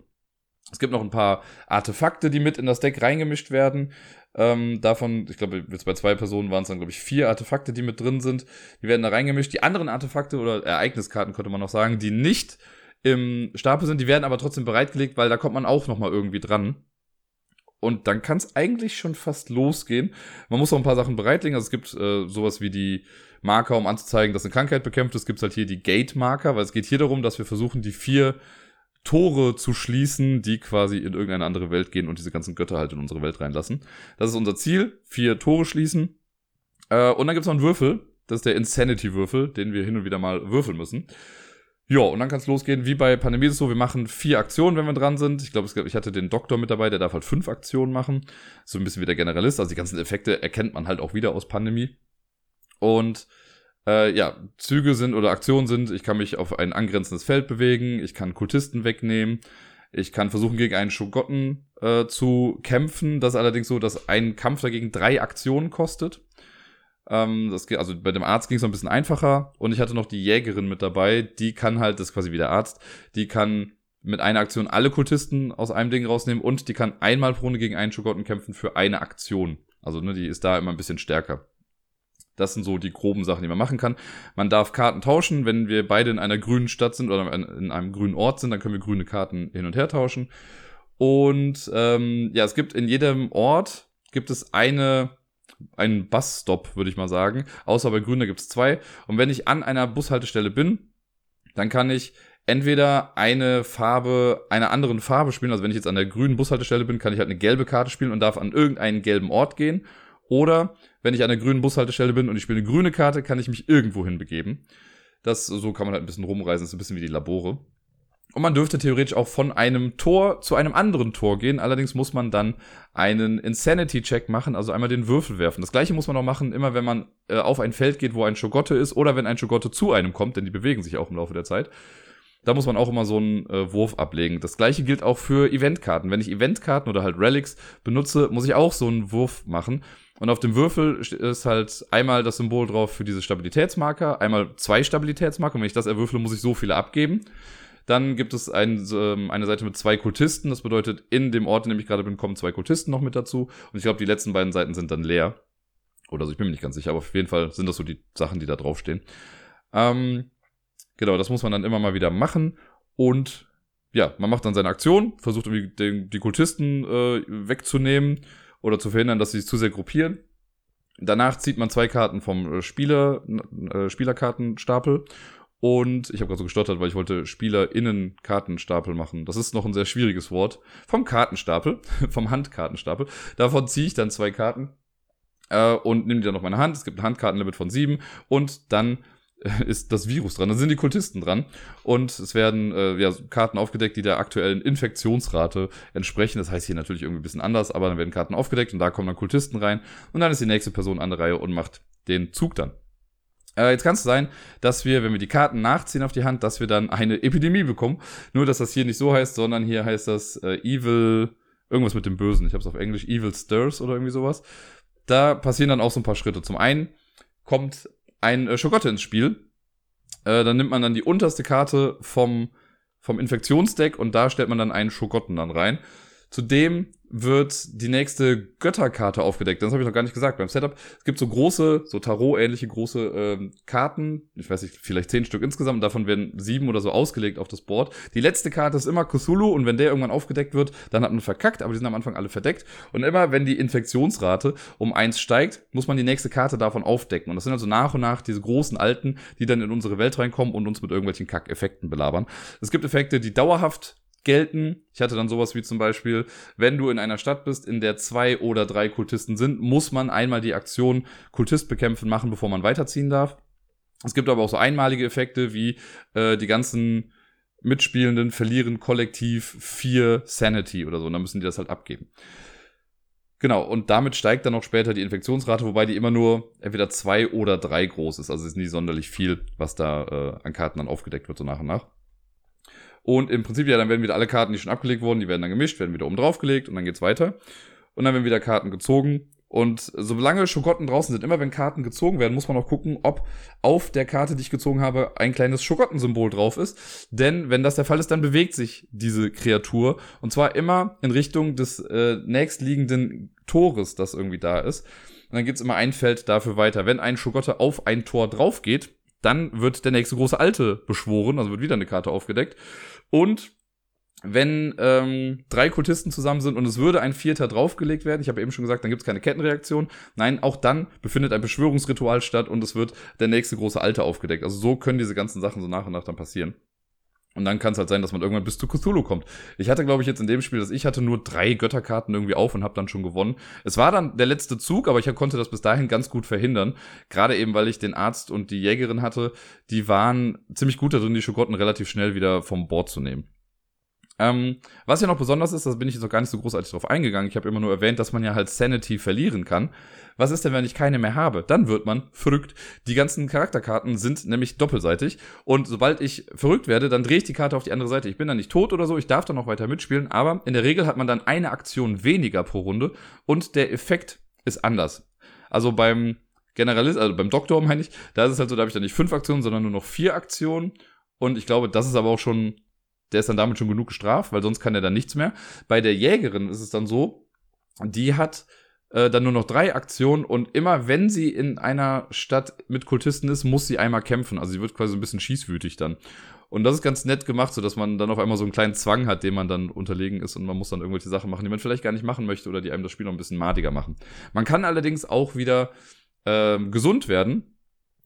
Es gibt noch ein paar Artefakte, die mit in das Deck reingemischt werden. Ähm, davon, ich glaube, jetzt bei zwei Personen waren es dann, glaube ich, vier Artefakte, die mit drin sind. Die werden da reingemischt. Die anderen Artefakte oder Ereigniskarten, könnte man noch sagen, die nicht im Stapel sind, die werden aber trotzdem bereitgelegt, weil da kommt man auch nochmal irgendwie dran. Und dann kann es eigentlich schon fast losgehen. Man muss auch ein paar Sachen bereitlegen. Also es gibt äh, sowas wie die Marker, um anzuzeigen, dass eine Krankheit bekämpft ist. Es gibt halt hier die Gate-Marker, weil es geht hier darum, dass wir versuchen, die vier Tore zu schließen, die quasi in irgendeine andere Welt gehen und diese ganzen Götter halt in unsere Welt reinlassen. Das ist unser Ziel. Vier Tore schließen. Äh, und dann gibt es noch einen Würfel. Das ist der Insanity-Würfel, den wir hin und wieder mal würfeln müssen. Ja, und dann kann es losgehen. Wie bei Pandemie ist es so, wir machen vier Aktionen, wenn wir dran sind. Ich glaube, ich hatte den Doktor mit dabei, der darf halt fünf Aktionen machen. So ein bisschen wie der Generalist. Also die ganzen Effekte erkennt man halt auch wieder aus Pandemie. Und äh, ja, Züge sind oder Aktionen sind, ich kann mich auf ein angrenzendes Feld bewegen, ich kann Kultisten wegnehmen, ich kann versuchen, gegen einen Schogotten äh, zu kämpfen. Das ist allerdings so, dass ein Kampf dagegen drei Aktionen kostet. Ähm, das geht, also bei dem Arzt ging es noch ein bisschen einfacher. Und ich hatte noch die Jägerin mit dabei. Die kann halt, das ist quasi wie der Arzt, die kann mit einer Aktion alle Kultisten aus einem Ding rausnehmen und die kann einmal pro Runde gegen einen Schogotten kämpfen für eine Aktion. Also ne, die ist da immer ein bisschen stärker. Das sind so die groben Sachen, die man machen kann. Man darf Karten tauschen. Wenn wir beide in einer grünen Stadt sind oder in einem grünen Ort sind, dann können wir grüne Karten hin und her tauschen. Und ähm, ja, es gibt in jedem Ort gibt es eine einen Busstop, würde ich mal sagen. Außer bei Grün, da gibt es zwei. Und wenn ich an einer Bushaltestelle bin, dann kann ich entweder eine Farbe, einer anderen Farbe spielen. Also wenn ich jetzt an der grünen Bushaltestelle bin, kann ich halt eine gelbe Karte spielen und darf an irgendeinen gelben Ort gehen. Oder wenn ich an der grünen Bushaltestelle bin und ich spiele eine grüne Karte, kann ich mich irgendwo hinbegeben. Das, so kann man halt ein bisschen rumreisen, das ist ein bisschen wie die Labore. Und man dürfte theoretisch auch von einem Tor zu einem anderen Tor gehen. Allerdings muss man dann einen Insanity-Check machen, also einmal den Würfel werfen. Das gleiche muss man auch machen, immer wenn man äh, auf ein Feld geht, wo ein Schogotte ist, oder wenn ein Schogotte zu einem kommt, denn die bewegen sich auch im Laufe der Zeit. Da muss man auch immer so einen äh, Wurf ablegen. Das gleiche gilt auch für Eventkarten. Wenn ich Eventkarten oder halt Relics benutze, muss ich auch so einen Wurf machen. Und auf dem Würfel ist halt einmal das Symbol drauf für diese Stabilitätsmarker, einmal zwei Stabilitätsmarker. Und wenn ich das erwürfle, muss ich so viele abgeben. Dann gibt es ein, ähm, eine Seite mit zwei Kultisten. Das bedeutet, in dem Ort, in dem ich gerade bin, kommen zwei Kultisten noch mit dazu. Und ich glaube, die letzten beiden Seiten sind dann leer. Oder so, ich bin mir nicht ganz sicher, aber auf jeden Fall sind das so die Sachen, die da draufstehen. Ähm, genau, das muss man dann immer mal wieder machen. Und ja, man macht dann seine Aktion, versucht irgendwie den, die Kultisten äh, wegzunehmen oder zu verhindern, dass sie zu sehr gruppieren. Danach zieht man zwei Karten vom äh, Spieler, äh, Spielerkartenstapel Und ich habe gerade so gestottert, weil ich wollte SpielerInnen-Kartenstapel machen. Das ist noch ein sehr schwieriges Wort. Vom Kartenstapel, vom Handkartenstapel. Davon ziehe ich dann zwei Karten äh, und nehme die dann auf meine Hand. Es gibt ein Handkartenlimit von sieben und dann äh, ist das Virus dran. Dann sind die Kultisten dran und es werden äh, ja, Karten aufgedeckt, die der aktuellen Infektionsrate entsprechen. Das heißt hier natürlich irgendwie ein bisschen anders, aber dann werden Karten aufgedeckt und da kommen dann Kultisten rein und dann ist die nächste Person an der Reihe und macht den Zug dann. Äh, jetzt kann es sein, dass wir, wenn wir die Karten nachziehen auf die Hand, dass wir dann eine Epidemie bekommen. Nur, dass das hier nicht so heißt, sondern hier heißt das äh, Evil, irgendwas mit dem Bösen. Ich habe es auf Englisch, Evil Stirs oder irgendwie sowas. Da passieren dann auch so ein paar Schritte. Zum einen kommt ein äh, Schokotte ins Spiel. Äh, dann nimmt man dann die unterste Karte vom, vom Infektionsdeck und da stellt man dann einen Schokotten dann rein. Zudem wird die nächste Götterkarte aufgedeckt. Das habe ich noch gar nicht gesagt beim Setup. Es gibt so große, so Tarot-ähnliche große ähm, Karten. Ich weiß nicht, vielleicht zehn Stück insgesamt. Davon werden sieben oder so ausgelegt auf das Board. Die letzte Karte ist immer Cthulhu und wenn der irgendwann aufgedeckt wird, dann hat man verkackt, aber die sind am Anfang alle verdeckt. Und immer, wenn die Infektionsrate um eins steigt, muss man die nächste Karte davon aufdecken. Und das sind also nach und nach diese großen Alten, die dann in unsere Welt reinkommen und uns mit irgendwelchen Kack-Effekten belabern. Es gibt Effekte, die dauerhaft gelten. Ich hatte dann sowas wie zum Beispiel, wenn du in einer Stadt bist, in der zwei oder drei Kultisten sind, muss man einmal die Aktion Kultist bekämpfen machen, bevor man weiterziehen darf. Es gibt aber auch so einmalige Effekte wie äh, die ganzen Mitspielenden verlieren kollektiv vier Sanity oder so und dann müssen die das halt abgeben. Genau, und damit steigt dann auch später die Infektionsrate, wobei die immer nur entweder zwei oder drei groß ist. Also es ist nie sonderlich viel, was da äh, an Karten dann aufgedeckt wird, so nach und nach. Und im Prinzip, ja, dann werden wieder alle Karten, die schon abgelegt wurden, die werden dann gemischt, werden wieder oben drauf gelegt und dann geht's weiter. Und dann werden wieder Karten gezogen. Und solange Schokotten draußen sind, immer wenn Karten gezogen werden, muss man auch gucken, ob auf der Karte, die ich gezogen habe, ein kleines Schokottensymbol drauf ist. Denn wenn das der Fall ist, dann bewegt sich diese Kreatur. Und zwar immer in Richtung des äh, nächstliegenden Tores, das irgendwie da ist. Und dann gibt's immer ein Feld dafür weiter. Wenn ein Schokotte auf ein Tor drauf geht, dann wird der nächste große Alte beschworen, also wird wieder eine Karte aufgedeckt. Und wenn ähm, drei Kultisten zusammen sind und es würde ein vierter draufgelegt werden, ich habe eben schon gesagt, dann gibt es keine Kettenreaktion. Nein, auch dann befindet ein Beschwörungsritual statt und es wird der nächste große Alte aufgedeckt. Also so können diese ganzen Sachen so nach und nach dann passieren. Und dann kann es halt sein, dass man irgendwann bis zu Cthulhu kommt. Ich hatte, glaube ich, jetzt in dem Spiel, dass ich hatte nur drei Götterkarten irgendwie auf und habe dann schon gewonnen. Es war dann der letzte Zug, aber ich konnte das bis dahin ganz gut verhindern. Gerade eben, weil ich den Arzt und die Jägerin hatte, die waren ziemlich gut darin, die Schokotten relativ schnell wieder vom Bord zu nehmen. Ähm, was ja noch besonders ist, das bin ich jetzt auch gar nicht so großartig drauf eingegangen. Ich habe immer nur erwähnt, dass man ja halt Sanity verlieren kann. Was ist denn, wenn ich keine mehr habe? Dann wird man verrückt. Die ganzen Charakterkarten sind nämlich doppelseitig. Und sobald ich verrückt werde, dann drehe ich die Karte auf die andere Seite. Ich bin dann nicht tot oder so, ich darf dann noch weiter mitspielen, aber in der Regel hat man dann eine Aktion weniger pro Runde und der Effekt ist anders. Also beim Generalist, also beim Doktor meine ich, da ist es halt so, da habe ich dann nicht fünf Aktionen, sondern nur noch vier Aktionen. Und ich glaube, das ist aber auch schon der ist dann damit schon genug gestraft, weil sonst kann er dann nichts mehr. Bei der Jägerin ist es dann so, die hat äh, dann nur noch drei Aktionen und immer wenn sie in einer Stadt mit Kultisten ist, muss sie einmal kämpfen. Also sie wird quasi ein bisschen schießwütig dann. Und das ist ganz nett gemacht, so dass man dann auf einmal so einen kleinen Zwang hat, dem man dann unterlegen ist und man muss dann irgendwelche Sachen machen, die man vielleicht gar nicht machen möchte oder die einem das Spiel noch ein bisschen madiger machen. Man kann allerdings auch wieder äh, gesund werden.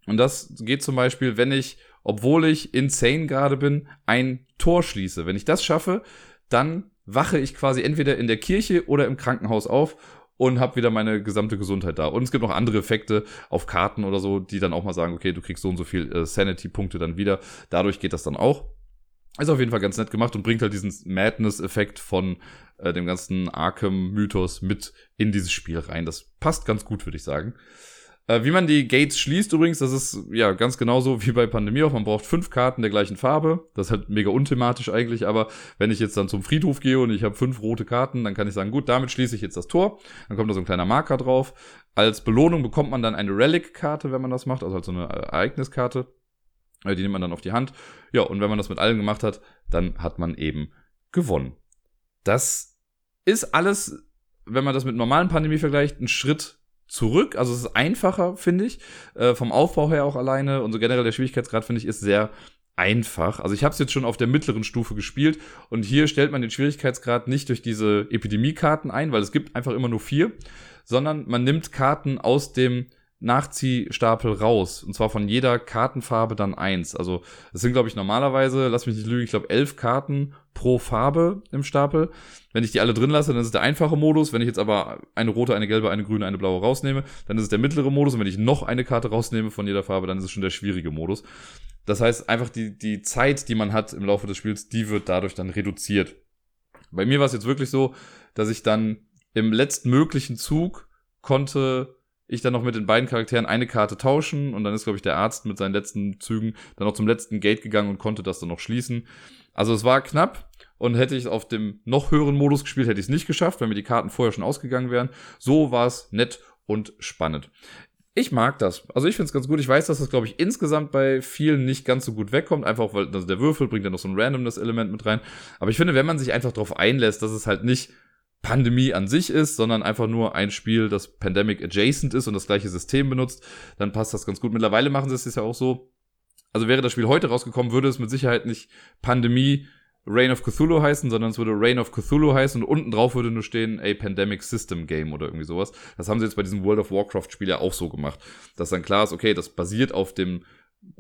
Und das geht zum Beispiel, wenn ich obwohl ich insane gerade bin, ein Tor schließe. Wenn ich das schaffe, dann wache ich quasi entweder in der Kirche oder im Krankenhaus auf und habe wieder meine gesamte Gesundheit da. Und es gibt noch andere Effekte auf Karten oder so, die dann auch mal sagen, okay, du kriegst so und so viel äh, Sanity-Punkte dann wieder. Dadurch geht das dann auch. Ist auf jeden Fall ganz nett gemacht und bringt halt diesen Madness-Effekt von äh, dem ganzen Arkham-Mythos mit in dieses Spiel rein. Das passt ganz gut, würde ich sagen. Äh, wie man die Gates schließt übrigens, das ist ja ganz genauso wie bei Pandemie auch. Man braucht fünf Karten der gleichen Farbe. Das ist halt mega unthematisch eigentlich, aber wenn ich jetzt dann zum Friedhof gehe und ich habe fünf rote Karten, dann kann ich sagen, gut, damit schließe ich jetzt das Tor. Dann kommt da so ein kleiner Marker drauf. Als Belohnung bekommt man dann eine Relic-Karte, wenn man das macht, also halt so eine Ereigniskarte. Äh, die nimmt man dann auf die Hand. Ja, und wenn man das mit allen gemacht hat, dann hat man eben gewonnen. Das ist alles, wenn man das mit normalen Pandemie vergleicht, ein Schritt zurück. Also es ist einfacher, finde ich. Äh, vom Aufbau her auch alleine. Und so generell der Schwierigkeitsgrad, finde ich, ist sehr einfach. Also ich habe es jetzt schon auf der mittleren Stufe gespielt und hier stellt man den Schwierigkeitsgrad nicht durch diese Epidemiekarten ein, weil es gibt einfach immer nur vier, sondern man nimmt Karten aus dem Nachziehstapel raus. Und zwar von jeder Kartenfarbe dann eins. Also es sind, glaube ich, normalerweise, lass mich nicht lügen, ich glaube elf Karten pro Farbe im Stapel. Wenn ich die alle drin lasse, dann ist es der einfache Modus. Wenn ich jetzt aber eine rote, eine gelbe, eine grüne, eine blaue rausnehme, dann ist es der mittlere Modus. Und wenn ich noch eine Karte rausnehme von jeder Farbe, dann ist es schon der schwierige Modus. Das heißt, einfach die, die Zeit, die man hat im Laufe des Spiels, die wird dadurch dann reduziert. Bei mir war es jetzt wirklich so, dass ich dann im letztmöglichen Zug konnte ich dann noch mit den beiden Charakteren eine Karte tauschen und dann ist, glaube ich, der Arzt mit seinen letzten Zügen dann noch zum letzten Gate gegangen und konnte das dann noch schließen. Also es war knapp und hätte ich auf dem noch höheren Modus gespielt, hätte ich es nicht geschafft, wenn mir die Karten vorher schon ausgegangen wären. So war es nett und spannend. Ich mag das. Also ich finde es ganz gut. Ich weiß, dass das, glaube ich, insgesamt bei vielen nicht ganz so gut wegkommt. Einfach weil also der Würfel bringt ja noch so ein Randomness-Element mit rein. Aber ich finde, wenn man sich einfach darauf einlässt, dass es halt nicht Pandemie an sich ist, sondern einfach nur ein Spiel, das Pandemic adjacent ist und das gleiche System benutzt, dann passt das ganz gut. Mittlerweile machen sie es ja auch so. Also wäre das Spiel heute rausgekommen, würde es mit Sicherheit nicht Pandemie Reign of Cthulhu heißen, sondern es würde Reign of Cthulhu heißen und unten drauf würde nur stehen a Pandemic System Game oder irgendwie sowas. Das haben sie jetzt bei diesem World of Warcraft Spiel ja auch so gemacht, dass dann klar ist, okay, das basiert auf dem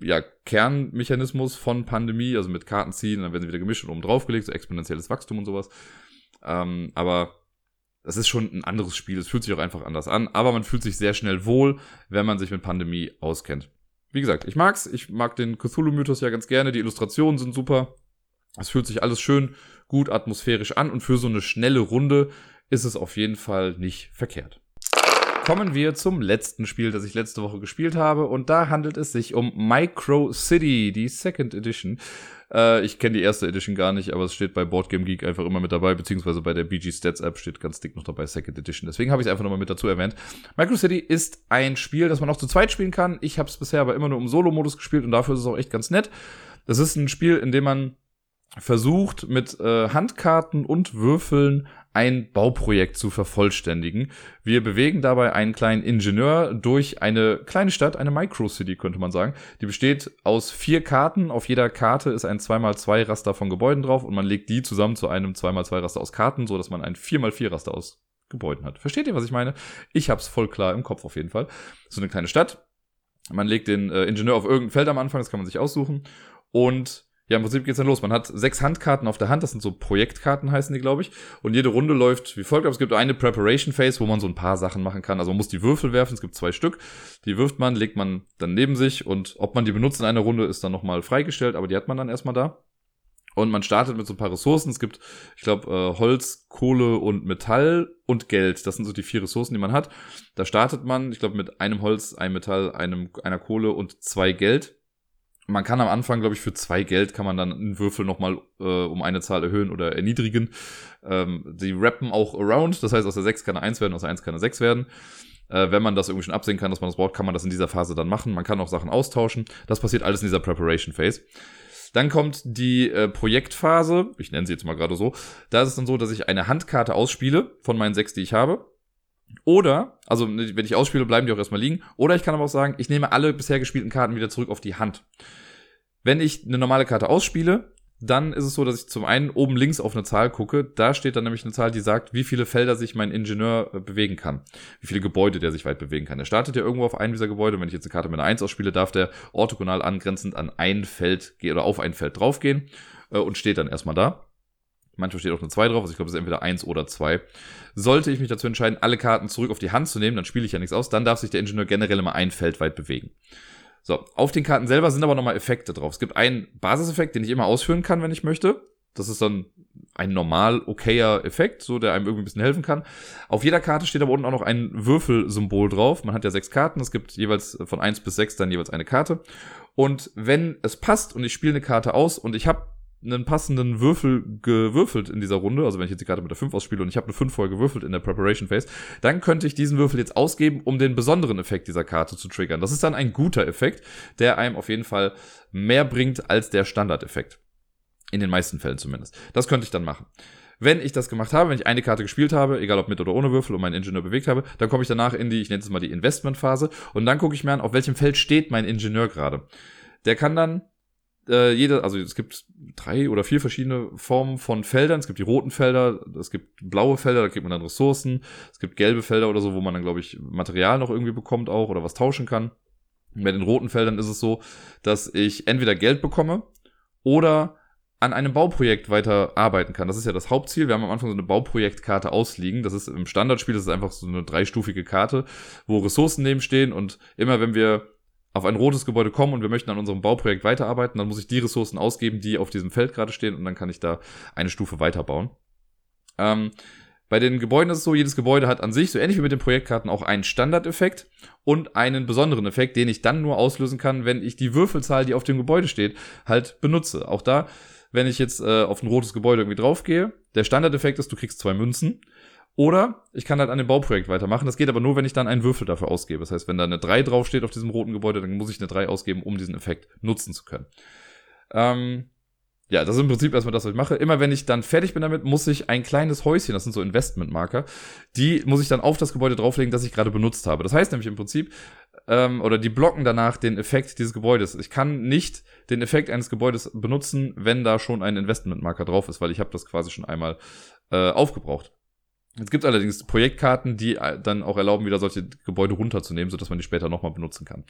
ja, Kernmechanismus von Pandemie, also mit Karten ziehen, dann werden sie wieder gemischt und oben draufgelegt, so exponentielles Wachstum und sowas. Ähm, aber das ist schon ein anderes Spiel. Es fühlt sich auch einfach anders an. Aber man fühlt sich sehr schnell wohl, wenn man sich mit Pandemie auskennt. Wie gesagt, ich mag's. Ich mag den Cthulhu-Mythos ja ganz gerne. Die Illustrationen sind super. Es fühlt sich alles schön gut atmosphärisch an. Und für so eine schnelle Runde ist es auf jeden Fall nicht verkehrt. Kommen wir zum letzten Spiel, das ich letzte Woche gespielt habe. Und da handelt es sich um Micro City, die Second Edition. Äh, ich kenne die erste Edition gar nicht, aber es steht bei Boardgame Geek einfach immer mit dabei, beziehungsweise bei der BG Stats App steht ganz dick noch dabei Second Edition. Deswegen habe ich es einfach nochmal mit dazu erwähnt. Micro City ist ein Spiel, das man auch zu zweit spielen kann. Ich habe es bisher aber immer nur im Solo-Modus gespielt und dafür ist es auch echt ganz nett. Das ist ein Spiel, in dem man versucht mit äh, Handkarten und Würfeln ein Bauprojekt zu vervollständigen. Wir bewegen dabei einen kleinen Ingenieur durch eine kleine Stadt, eine Micro-City könnte man sagen. Die besteht aus vier Karten. Auf jeder Karte ist ein 2x2 Raster von Gebäuden drauf und man legt die zusammen zu einem 2x2 Raster aus Karten, so dass man ein 4x4 Raster aus Gebäuden hat. Versteht ihr, was ich meine? Ich hab's voll klar im Kopf auf jeden Fall. So eine kleine Stadt. Man legt den äh, Ingenieur auf irgendein Feld am Anfang, das kann man sich aussuchen. Und ja, im Prinzip geht's dann los. Man hat sechs Handkarten auf der Hand, das sind so Projektkarten heißen die, glaube ich. Und jede Runde läuft wie folgt. Aber es gibt eine Preparation Phase, wo man so ein paar Sachen machen kann. Also man muss die Würfel werfen, es gibt zwei Stück. Die wirft man, legt man dann neben sich und ob man die benutzt in einer Runde ist dann nochmal freigestellt, aber die hat man dann erstmal da. Und man startet mit so ein paar Ressourcen. Es gibt, ich glaube, äh, Holz, Kohle und Metall und Geld. Das sind so die vier Ressourcen, die man hat. Da startet man, ich glaube, mit einem Holz, einem Metall, einem, einer Kohle und zwei Geld man kann am Anfang, glaube ich, für zwei Geld kann man dann einen Würfel nochmal äh, um eine Zahl erhöhen oder erniedrigen. Ähm, die rappen auch around, das heißt, aus der 6 kann eine 1 werden, aus der 1 kann eine 6 werden. Äh, wenn man das irgendwie schon absehen kann, dass man das braucht, kann man das in dieser Phase dann machen. Man kann auch Sachen austauschen. Das passiert alles in dieser Preparation Phase. Dann kommt die äh, Projektphase, ich nenne sie jetzt mal gerade so. Da ist es dann so, dass ich eine Handkarte ausspiele von meinen sechs, die ich habe. Oder, also wenn ich ausspiele, bleiben die auch erstmal liegen. Oder ich kann aber auch sagen, ich nehme alle bisher gespielten Karten wieder zurück auf die Hand. Wenn ich eine normale Karte ausspiele, dann ist es so, dass ich zum einen oben links auf eine Zahl gucke. Da steht dann nämlich eine Zahl, die sagt, wie viele Felder sich mein Ingenieur äh, bewegen kann. Wie viele Gebäude der sich weit bewegen kann. Er startet ja irgendwo auf einem dieser Gebäude. Wenn ich jetzt eine Karte mit einer 1 ausspiele, darf der orthogonal angrenzend an ein Feld oder auf ein Feld draufgehen äh, und steht dann erstmal da. Manchmal steht auch eine 2 drauf, also ich glaube, es ist entweder 1 oder 2. Sollte ich mich dazu entscheiden, alle Karten zurück auf die Hand zu nehmen, dann spiele ich ja nichts aus, dann darf sich der Ingenieur generell immer ein Feld weit bewegen. So, auf den Karten selber sind aber nochmal Effekte drauf. Es gibt einen Basiseffekt, den ich immer ausführen kann, wenn ich möchte. Das ist dann ein normal okayer Effekt, so der einem irgendwie ein bisschen helfen kann. Auf jeder Karte steht aber unten auch noch ein Würfelsymbol drauf. Man hat ja sechs Karten, es gibt jeweils von eins bis sechs dann jeweils eine Karte. Und wenn es passt und ich spiele eine Karte aus und ich habe einen passenden Würfel gewürfelt in dieser Runde, also wenn ich jetzt die Karte mit der 5 ausspiele und ich habe eine 5 vorher gewürfelt in der Preparation Phase, dann könnte ich diesen Würfel jetzt ausgeben, um den besonderen Effekt dieser Karte zu triggern. Das ist dann ein guter Effekt, der einem auf jeden Fall mehr bringt als der Standardeffekt. In den meisten Fällen zumindest. Das könnte ich dann machen. Wenn ich das gemacht habe, wenn ich eine Karte gespielt habe, egal ob mit oder ohne Würfel und meinen Ingenieur bewegt habe, dann komme ich danach in die, ich nenne es mal die Investmentphase und dann gucke ich mir an, auf welchem Feld steht mein Ingenieur gerade. Der kann dann äh, jede, also es gibt drei oder vier verschiedene Formen von Feldern. Es gibt die roten Felder, es gibt blaue Felder, da kriegt man dann Ressourcen. Es gibt gelbe Felder oder so, wo man dann, glaube ich, Material noch irgendwie bekommt auch oder was tauschen kann. Bei den roten Feldern ist es so, dass ich entweder Geld bekomme oder an einem Bauprojekt weiter arbeiten kann. Das ist ja das Hauptziel. Wir haben am Anfang so eine Bauprojektkarte ausliegen. Das ist im Standardspiel, das ist einfach so eine dreistufige Karte, wo Ressourcen nebenstehen und immer wenn wir auf ein rotes Gebäude kommen und wir möchten an unserem Bauprojekt weiterarbeiten, dann muss ich die Ressourcen ausgeben, die auf diesem Feld gerade stehen und dann kann ich da eine Stufe weiterbauen. Ähm, bei den Gebäuden ist es so, jedes Gebäude hat an sich, so ähnlich wie mit den Projektkarten, auch einen Standardeffekt und einen besonderen Effekt, den ich dann nur auslösen kann, wenn ich die Würfelzahl, die auf dem Gebäude steht, halt benutze. Auch da, wenn ich jetzt äh, auf ein rotes Gebäude irgendwie draufgehe, der Standardeffekt ist, du kriegst zwei Münzen. Oder ich kann halt an dem Bauprojekt weitermachen. Das geht aber nur, wenn ich dann einen Würfel dafür ausgebe. Das heißt, wenn da eine 3 draufsteht auf diesem roten Gebäude, dann muss ich eine 3 ausgeben, um diesen Effekt nutzen zu können. Ähm, ja, das ist im Prinzip erstmal das, was ich mache. Immer wenn ich dann fertig bin damit, muss ich ein kleines Häuschen, das sind so Investmentmarker, die muss ich dann auf das Gebäude drauflegen, das ich gerade benutzt habe. Das heißt nämlich im Prinzip, ähm, oder die blocken danach den Effekt dieses Gebäudes. Ich kann nicht den Effekt eines Gebäudes benutzen, wenn da schon ein Investmentmarker drauf ist, weil ich habe das quasi schon einmal äh, aufgebraucht. Es gibt allerdings Projektkarten, die äh, dann auch erlauben, wieder solche Gebäude runterzunehmen, sodass man die später nochmal benutzen kann.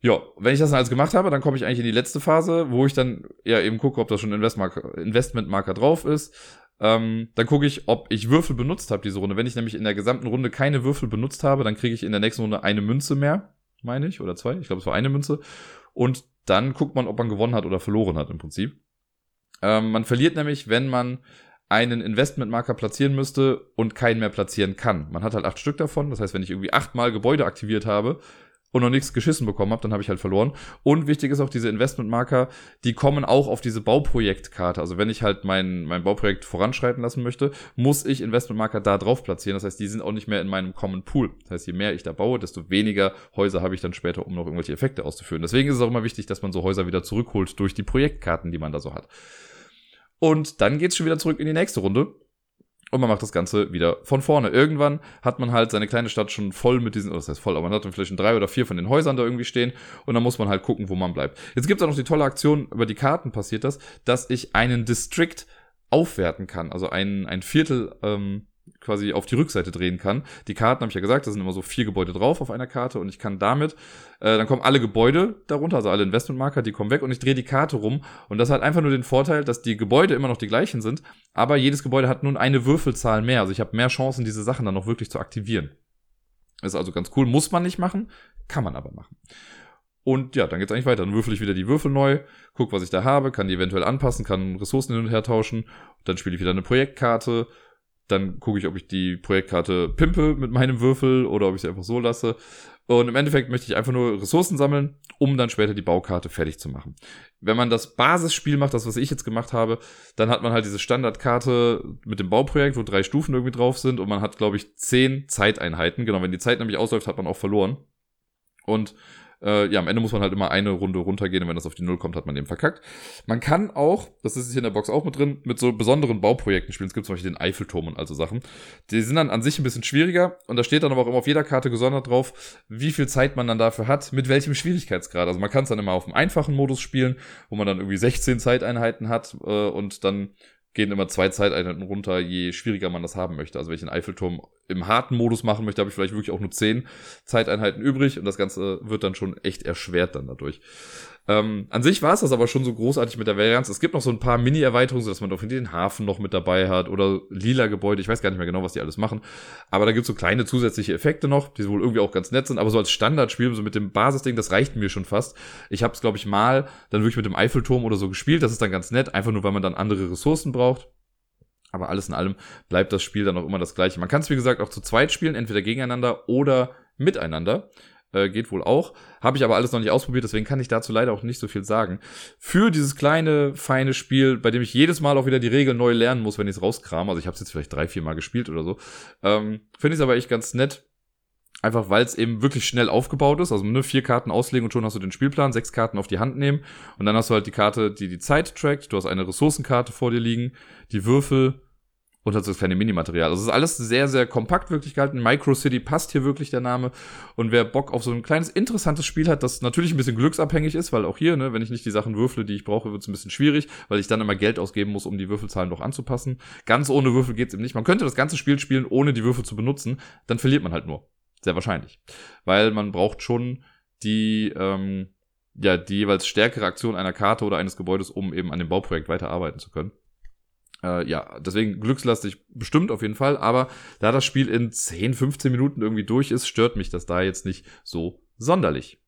Ja, wenn ich das dann alles gemacht habe, dann komme ich eigentlich in die letzte Phase, wo ich dann ja eben gucke, ob da schon Investmentmarker drauf ist. Ähm, dann gucke ich, ob ich Würfel benutzt habe diese Runde. Wenn ich nämlich in der gesamten Runde keine Würfel benutzt habe, dann kriege ich in der nächsten Runde eine Münze mehr, meine ich, oder zwei. Ich glaube, es war eine Münze. Und dann guckt man, ob man gewonnen hat oder verloren hat im Prinzip. Ähm, man verliert nämlich, wenn man einen Investmentmarker platzieren müsste und keinen mehr platzieren kann. Man hat halt acht Stück davon. Das heißt, wenn ich irgendwie achtmal Gebäude aktiviert habe und noch nichts geschissen bekommen habe, dann habe ich halt verloren. Und wichtig ist auch diese Investmentmarker, die kommen auch auf diese Bauprojektkarte. Also wenn ich halt mein, mein Bauprojekt voranschreiten lassen möchte, muss ich Investmentmarker da drauf platzieren. Das heißt, die sind auch nicht mehr in meinem Common Pool. Das heißt, je mehr ich da baue, desto weniger Häuser habe ich dann später, um noch irgendwelche Effekte auszuführen. Deswegen ist es auch immer wichtig, dass man so Häuser wieder zurückholt durch die Projektkarten, die man da so hat. Und dann geht's schon wieder zurück in die nächste Runde. Und man macht das Ganze wieder von vorne. Irgendwann hat man halt seine kleine Stadt schon voll mit diesen, oder das heißt voll, aber man hat dann vielleicht schon drei oder vier von den Häusern da irgendwie stehen und dann muss man halt gucken, wo man bleibt. Jetzt gibt's auch noch die tolle Aktion, über die Karten passiert das, dass ich einen District aufwerten kann. Also ein, ein Viertel ähm, quasi auf die Rückseite drehen kann. Die Karten, habe ich ja gesagt, da sind immer so vier Gebäude drauf auf einer Karte und ich kann damit, äh, dann kommen alle Gebäude darunter, also alle Investmentmarker, die kommen weg und ich drehe die Karte rum und das hat einfach nur den Vorteil, dass die Gebäude immer noch die gleichen sind, aber jedes Gebäude hat nun eine Würfelzahl mehr, also ich habe mehr Chancen, diese Sachen dann noch wirklich zu aktivieren. ist also ganz cool, muss man nicht machen, kann man aber machen. Und ja, dann geht's eigentlich weiter. Dann würfel ich wieder die Würfel neu, guck, was ich da habe, kann die eventuell anpassen, kann Ressourcen hin und her tauschen. Dann spiele ich wieder eine Projektkarte, dann gucke ich, ob ich die Projektkarte pimpe mit meinem Würfel oder ob ich sie einfach so lasse. Und im Endeffekt möchte ich einfach nur Ressourcen sammeln, um dann später die Baukarte fertig zu machen. Wenn man das Basisspiel macht, das, was ich jetzt gemacht habe, dann hat man halt diese Standardkarte mit dem Bauprojekt, wo drei Stufen irgendwie drauf sind und man hat, glaube ich, zehn Zeiteinheiten. Genau, wenn die Zeit nämlich ausläuft, hat man auch verloren. Und äh, ja, am Ende muss man halt immer eine Runde runtergehen und wenn das auf die Null kommt, hat man den verkackt. Man kann auch, das ist hier in der Box auch mit drin, mit so besonderen Bauprojekten spielen. Es gibt zum Beispiel den Eiffelturm und also Sachen. Die sind dann an sich ein bisschen schwieriger und da steht dann aber auch immer auf jeder Karte gesondert drauf, wie viel Zeit man dann dafür hat, mit welchem Schwierigkeitsgrad. Also man kann es dann immer auf dem einfachen Modus spielen, wo man dann irgendwie 16 Zeiteinheiten hat äh, und dann gehen immer zwei Zeiteinheiten runter, je schwieriger man das haben möchte. Also wenn ich den Eiffelturm im harten Modus machen möchte, habe ich vielleicht wirklich auch nur zehn Zeiteinheiten übrig und das Ganze wird dann schon echt erschwert dann dadurch. Ähm, an sich war es das aber schon so großartig mit der Varianz. Es gibt noch so ein paar Mini-Erweiterungen, so dass man doch den Hafen noch mit dabei hat oder lila Gebäude. Ich weiß gar nicht mehr genau, was die alles machen. Aber da gibt es so kleine zusätzliche Effekte noch, die wohl irgendwie auch ganz nett sind. Aber so als Standardspiel, so mit dem Basisding, das reicht mir schon fast. Ich habe es, glaube ich, mal dann wirklich mit dem Eiffelturm oder so gespielt. Das ist dann ganz nett, einfach nur, weil man dann andere Ressourcen braucht. Aber alles in allem bleibt das Spiel dann auch immer das gleiche. Man kann es, wie gesagt, auch zu zweit spielen, entweder gegeneinander oder miteinander. Äh, geht wohl auch. Habe ich aber alles noch nicht ausprobiert, deswegen kann ich dazu leider auch nicht so viel sagen. Für dieses kleine, feine Spiel, bei dem ich jedes Mal auch wieder die Regeln neu lernen muss, wenn ich es rauskram, also ich habe es jetzt vielleicht drei, vier Mal gespielt oder so, ähm, finde ich es aber echt ganz nett. Einfach weil es eben wirklich schnell aufgebaut ist. Also nur vier Karten auslegen und schon hast du den Spielplan, sechs Karten auf die Hand nehmen. Und dann hast du halt die Karte, die die Zeit trackt. Du hast eine Ressourcenkarte vor dir liegen, die Würfel und hat so das kleine Minimaterial. Also es ist alles sehr, sehr kompakt wirklich gehalten. Micro City passt hier wirklich der Name. Und wer Bock auf so ein kleines, interessantes Spiel hat, das natürlich ein bisschen glücksabhängig ist, weil auch hier, ne, wenn ich nicht die Sachen würfle, die ich brauche, wird es ein bisschen schwierig, weil ich dann immer Geld ausgeben muss, um die Würfelzahlen noch anzupassen. Ganz ohne Würfel geht's eben nicht. Man könnte das ganze Spiel spielen, ohne die Würfel zu benutzen, dann verliert man halt nur. Sehr wahrscheinlich. Weil man braucht schon die, ähm, ja, die jeweils stärkere Aktion einer Karte oder eines Gebäudes, um eben an dem Bauprojekt weiterarbeiten zu können. Äh, ja, deswegen glückslastig bestimmt auf jeden Fall, aber da das Spiel in 10, 15 Minuten irgendwie durch ist, stört mich das da jetzt nicht so sonderlich.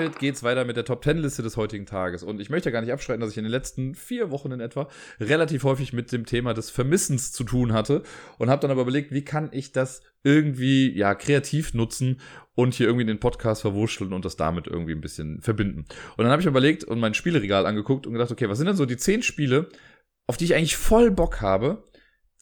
Damit geht's weiter mit der Top 10 Liste des heutigen Tages. Und ich möchte gar nicht abschreiten, dass ich in den letzten vier Wochen in etwa relativ häufig mit dem Thema des Vermissens zu tun hatte und habe dann aber überlegt, wie kann ich das irgendwie ja kreativ nutzen und hier irgendwie den Podcast verwurschteln und das damit irgendwie ein bisschen verbinden. Und dann habe ich überlegt und mein Spieleregal angeguckt und gedacht, okay, was sind denn so die zehn Spiele, auf die ich eigentlich voll Bock habe,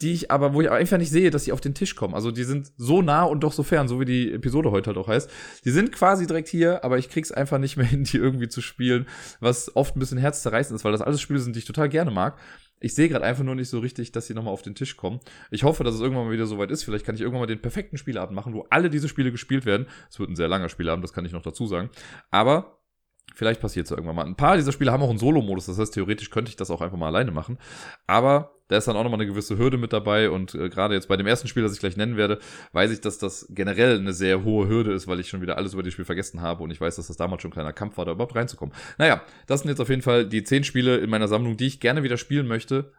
die ich aber, wo ich einfach nicht sehe, dass sie auf den Tisch kommen. Also die sind so nah und doch so fern, so wie die Episode heute halt auch heißt. Die sind quasi direkt hier, aber ich krieg's einfach nicht mehr hin, die irgendwie zu spielen, was oft ein bisschen herzzerreißend ist, weil das alles Spiele sind, die ich total gerne mag. Ich sehe gerade einfach nur nicht so richtig, dass sie nochmal auf den Tisch kommen. Ich hoffe, dass es irgendwann mal wieder soweit ist. Vielleicht kann ich irgendwann mal den perfekten Spielabend machen, wo alle diese Spiele gespielt werden. Es wird ein sehr langer Spielabend, das kann ich noch dazu sagen. Aber Vielleicht passiert es irgendwann mal. Ein paar dieser Spiele haben auch einen Solo-Modus, das heißt, theoretisch könnte ich das auch einfach mal alleine machen. Aber da ist dann auch nochmal eine gewisse Hürde mit dabei und äh, gerade jetzt bei dem ersten Spiel, das ich gleich nennen werde, weiß ich, dass das generell eine sehr hohe Hürde ist, weil ich schon wieder alles über das Spiel vergessen habe und ich weiß, dass das damals schon ein kleiner Kampf war, da überhaupt reinzukommen. Naja, das sind jetzt auf jeden Fall die zehn Spiele in meiner Sammlung, die ich gerne wieder spielen möchte,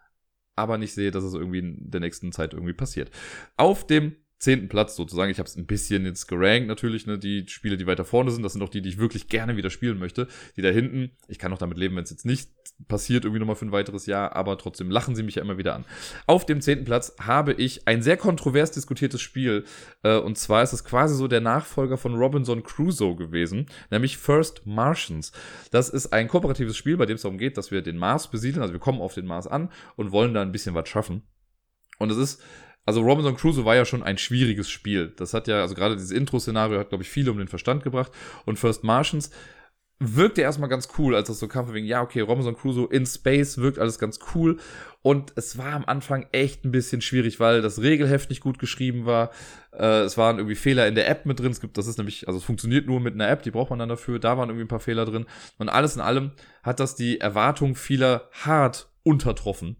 aber nicht sehe, dass es irgendwie in der nächsten Zeit irgendwie passiert. Auf dem zehnten Platz sozusagen. Ich habe es ein bisschen jetzt gerankt natürlich, ne, die Spiele, die weiter vorne sind, das sind auch die, die ich wirklich gerne wieder spielen möchte. Die da hinten, ich kann auch damit leben, wenn es jetzt nicht passiert, irgendwie nochmal für ein weiteres Jahr, aber trotzdem lachen sie mich ja immer wieder an. Auf dem zehnten Platz habe ich ein sehr kontrovers diskutiertes Spiel, äh, und zwar ist es quasi so der Nachfolger von Robinson Crusoe gewesen, nämlich First Martians. Das ist ein kooperatives Spiel, bei dem es darum geht, dass wir den Mars besiedeln, also wir kommen auf den Mars an und wollen da ein bisschen was schaffen. Und es ist also Robinson Crusoe war ja schon ein schwieriges Spiel. Das hat ja, also gerade dieses Intro-Szenario hat, glaube ich, viele um den Verstand gebracht. Und First Martians wirkte erstmal ganz cool, als das so kam, wegen, ja, okay, Robinson Crusoe in Space wirkt alles ganz cool. Und es war am Anfang echt ein bisschen schwierig, weil das Regelheft nicht gut geschrieben war. Äh, es waren irgendwie Fehler in der App mit drin. Es gibt, das ist nämlich, also es funktioniert nur mit einer App, die braucht man dann dafür. Da waren irgendwie ein paar Fehler drin. Und alles in allem hat das die Erwartung vieler hart untertroffen.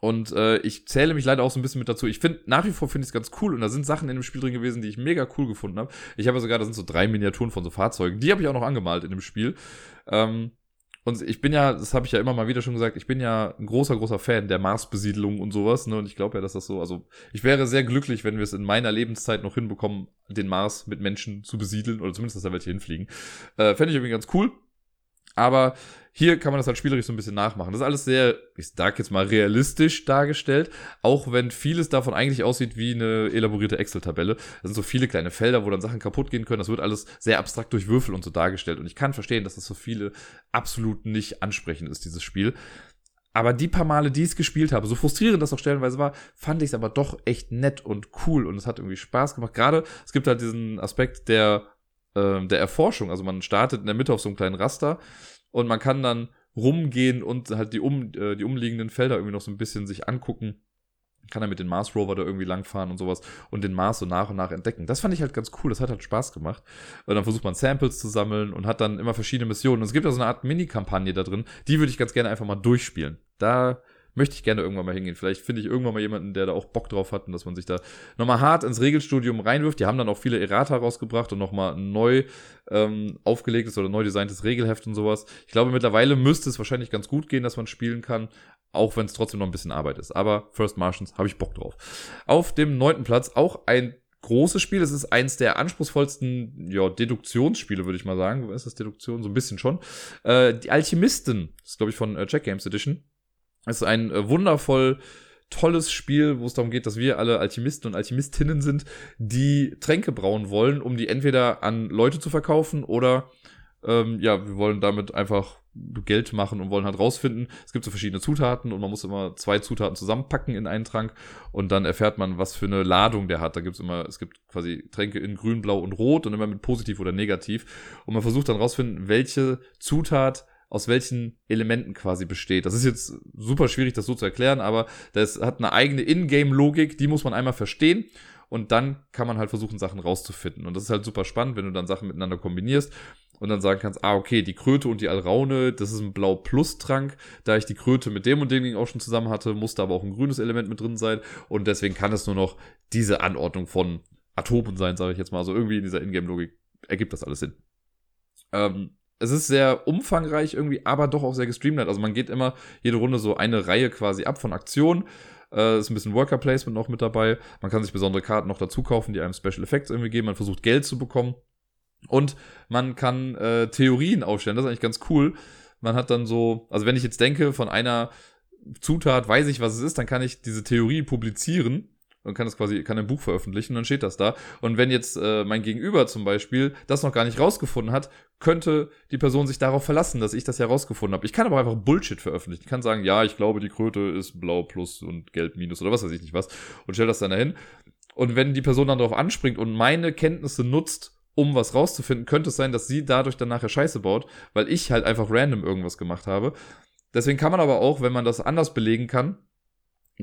Und äh, ich zähle mich leider auch so ein bisschen mit dazu. Ich finde, nach wie vor finde ich es ganz cool und da sind Sachen in dem Spiel drin gewesen, die ich mega cool gefunden habe. Ich habe sogar, da sind so drei Miniaturen von so Fahrzeugen, die habe ich auch noch angemalt in dem Spiel. Ähm, und ich bin ja, das habe ich ja immer mal wieder schon gesagt, ich bin ja ein großer, großer Fan der Marsbesiedlung und sowas, ne? Und ich glaube ja, dass das so, also ich wäre sehr glücklich, wenn wir es in meiner Lebenszeit noch hinbekommen, den Mars mit Menschen zu besiedeln oder zumindest, dass da welche hinfliegen. Äh, Fände ich irgendwie ganz cool. Aber hier kann man das halt spielerisch so ein bisschen nachmachen. Das ist alles sehr, ich sag jetzt mal, realistisch dargestellt, auch wenn vieles davon eigentlich aussieht wie eine elaborierte Excel-Tabelle. Da sind so viele kleine Felder, wo dann Sachen kaputt gehen können. Das wird alles sehr abstrakt durch Würfel und so dargestellt. Und ich kann verstehen, dass das für viele absolut nicht ansprechend ist, dieses Spiel. Aber die paar Male, die ich es gespielt habe, so frustrierend das auch stellenweise war, fand ich es aber doch echt nett und cool und es hat irgendwie Spaß gemacht. Gerade, es gibt halt diesen Aspekt der äh, der Erforschung. Also man startet in der Mitte auf so einem kleinen Raster und man kann dann rumgehen und halt die, um, äh, die umliegenden Felder irgendwie noch so ein bisschen sich angucken. Kann er mit dem Mars Rover da irgendwie langfahren und sowas und den Mars so nach und nach entdecken. Das fand ich halt ganz cool, das hat halt Spaß gemacht. Und dann versucht man Samples zu sammeln und hat dann immer verschiedene Missionen. Und es gibt ja so eine Art Mini-Kampagne da drin, die würde ich ganz gerne einfach mal durchspielen. Da möchte ich gerne irgendwann mal hingehen. Vielleicht finde ich irgendwann mal jemanden, der da auch Bock drauf hat und dass man sich da nochmal hart ins Regelstudium reinwirft. Die haben dann auch viele Errata rausgebracht und nochmal neu ähm, aufgelegtes oder neu designtes Regelheft und sowas. Ich glaube, mittlerweile müsste es wahrscheinlich ganz gut gehen, dass man spielen kann, auch wenn es trotzdem noch ein bisschen Arbeit ist. Aber First Martians habe ich Bock drauf. Auf dem neunten Platz auch ein großes Spiel. Es ist eins der anspruchsvollsten ja, Deduktionsspiele, würde ich mal sagen. Ist das Deduktion? So ein bisschen schon. Äh, die Alchemisten, das ist, glaube ich, von äh, Check Games Edition. Es ist ein äh, wundervoll tolles Spiel, wo es darum geht, dass wir alle Alchemisten und Alchemistinnen sind, die Tränke brauen wollen, um die entweder an Leute zu verkaufen oder ähm, ja, wir wollen damit einfach Geld machen und wollen halt rausfinden. Es gibt so verschiedene Zutaten und man muss immer zwei Zutaten zusammenpacken in einen Trank und dann erfährt man, was für eine Ladung der hat. Da gibt es immer, es gibt quasi Tränke in grün, blau und rot und immer mit positiv oder negativ. Und man versucht dann rausfinden, welche Zutat aus welchen Elementen quasi besteht. Das ist jetzt super schwierig, das so zu erklären, aber das hat eine eigene Ingame-Logik, die muss man einmal verstehen und dann kann man halt versuchen, Sachen rauszufinden. Und das ist halt super spannend, wenn du dann Sachen miteinander kombinierst und dann sagen kannst, ah, okay, die Kröte und die Alraune, das ist ein Blau-Plus-Trank. Da ich die Kröte mit dem und dem auch schon zusammen hatte, musste aber auch ein grünes Element mit drin sein. Und deswegen kann es nur noch diese Anordnung von Atomen sein, sage ich jetzt mal. Also irgendwie in dieser Ingame-Logik ergibt das alles Sinn. Ähm, es ist sehr umfangreich irgendwie, aber doch auch sehr gestreamlined. Also man geht immer jede Runde so eine Reihe quasi ab von Aktionen. Äh, ist ein bisschen Worker Placement noch mit dabei. Man kann sich besondere Karten noch dazu kaufen, die einem Special Effects irgendwie geben. Man versucht Geld zu bekommen. Und man kann äh, Theorien aufstellen. Das ist eigentlich ganz cool. Man hat dann so, also wenn ich jetzt denke, von einer Zutat weiß ich, was es ist, dann kann ich diese Theorie publizieren und kann das quasi, kann ein Buch veröffentlichen dann steht das da. Und wenn jetzt äh, mein Gegenüber zum Beispiel das noch gar nicht rausgefunden hat, könnte die Person sich darauf verlassen, dass ich das ja rausgefunden habe. Ich kann aber einfach Bullshit veröffentlichen. Ich kann sagen, ja, ich glaube, die Kröte ist blau plus und gelb minus oder was weiß ich nicht was und stell das dann dahin. Und wenn die Person dann darauf anspringt und meine Kenntnisse nutzt, um was rauszufinden, könnte es sein, dass sie dadurch dann nachher Scheiße baut, weil ich halt einfach random irgendwas gemacht habe. Deswegen kann man aber auch, wenn man das anders belegen kann,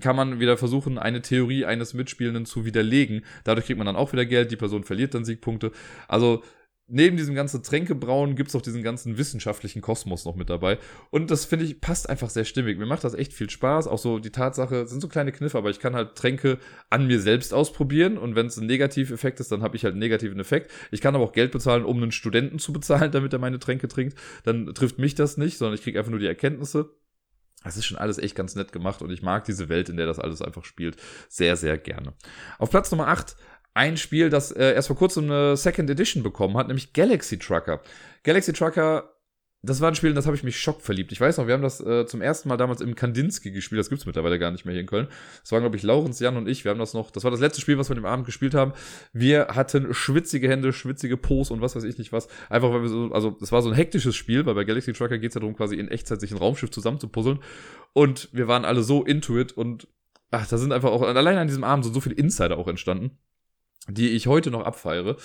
kann man wieder versuchen, eine Theorie eines Mitspielenden zu widerlegen. Dadurch kriegt man dann auch wieder Geld, die Person verliert dann Siegpunkte. Also neben diesem ganzen Tränkebrauen gibt es auch diesen ganzen wissenschaftlichen Kosmos noch mit dabei. Und das finde ich passt einfach sehr stimmig. Mir macht das echt viel Spaß. Auch so die Tatsache, sind so kleine Kniffe, aber ich kann halt Tränke an mir selbst ausprobieren. Und wenn es ein Negativeffekt ist, dann habe ich halt einen negativen Effekt. Ich kann aber auch Geld bezahlen, um einen Studenten zu bezahlen, damit er meine Tränke trinkt. Dann trifft mich das nicht, sondern ich kriege einfach nur die Erkenntnisse. Das ist schon alles echt ganz nett gemacht und ich mag diese Welt, in der das alles einfach spielt, sehr, sehr gerne. Auf Platz Nummer 8 ein Spiel, das äh, erst vor kurzem eine Second Edition bekommen hat, nämlich Galaxy Trucker. Galaxy Trucker, das war ein Spiel, in das habe ich mich schockverliebt. Ich weiß noch, wir haben das äh, zum ersten Mal damals im Kandinsky gespielt. Das gibt's mittlerweile gar nicht mehr hier in Köln. Das waren, glaube ich, Laurens, Jan und ich. Wir haben das noch, das war das letzte Spiel, was wir dem Abend gespielt haben. Wir hatten schwitzige Hände, schwitzige Pose und was weiß ich nicht was. Einfach weil wir so, also es war so ein hektisches Spiel, weil bei Galaxy Trucker geht's ja darum, quasi in Echtzeit sich ein Raumschiff zusammenzupuzzeln. Und wir waren alle so into it und ach, da sind einfach auch, allein an diesem Abend sind so viele Insider auch entstanden die ich heute noch abfeiere.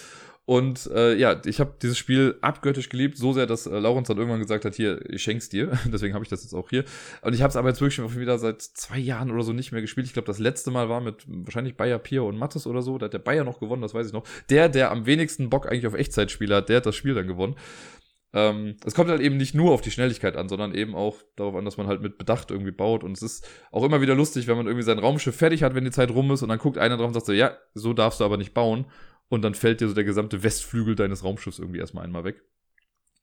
Und äh, ja, ich habe dieses Spiel abgöttisch geliebt, so sehr, dass äh, Laurens dann irgendwann gesagt hat, hier, ich schenk's dir. Deswegen habe ich das jetzt auch hier. Und ich habe es aber jetzt wirklich schon wieder seit zwei Jahren oder so nicht mehr gespielt. Ich glaube, das letzte Mal war mit wahrscheinlich Bayer, Pier und Mattes oder so. Da hat der Bayer noch gewonnen, das weiß ich noch. Der, der am wenigsten Bock eigentlich auf Echtzeitspiele hat, der hat das Spiel dann gewonnen. Ähm, es kommt halt eben nicht nur auf die Schnelligkeit an, sondern eben auch darauf an, dass man halt mit Bedacht irgendwie baut. Und es ist auch immer wieder lustig, wenn man irgendwie sein Raumschiff fertig hat, wenn die Zeit rum ist und dann guckt einer drauf und sagt so, ja, so darfst du aber nicht bauen. Und dann fällt dir so der gesamte Westflügel deines Raumschiffs irgendwie erstmal einmal weg.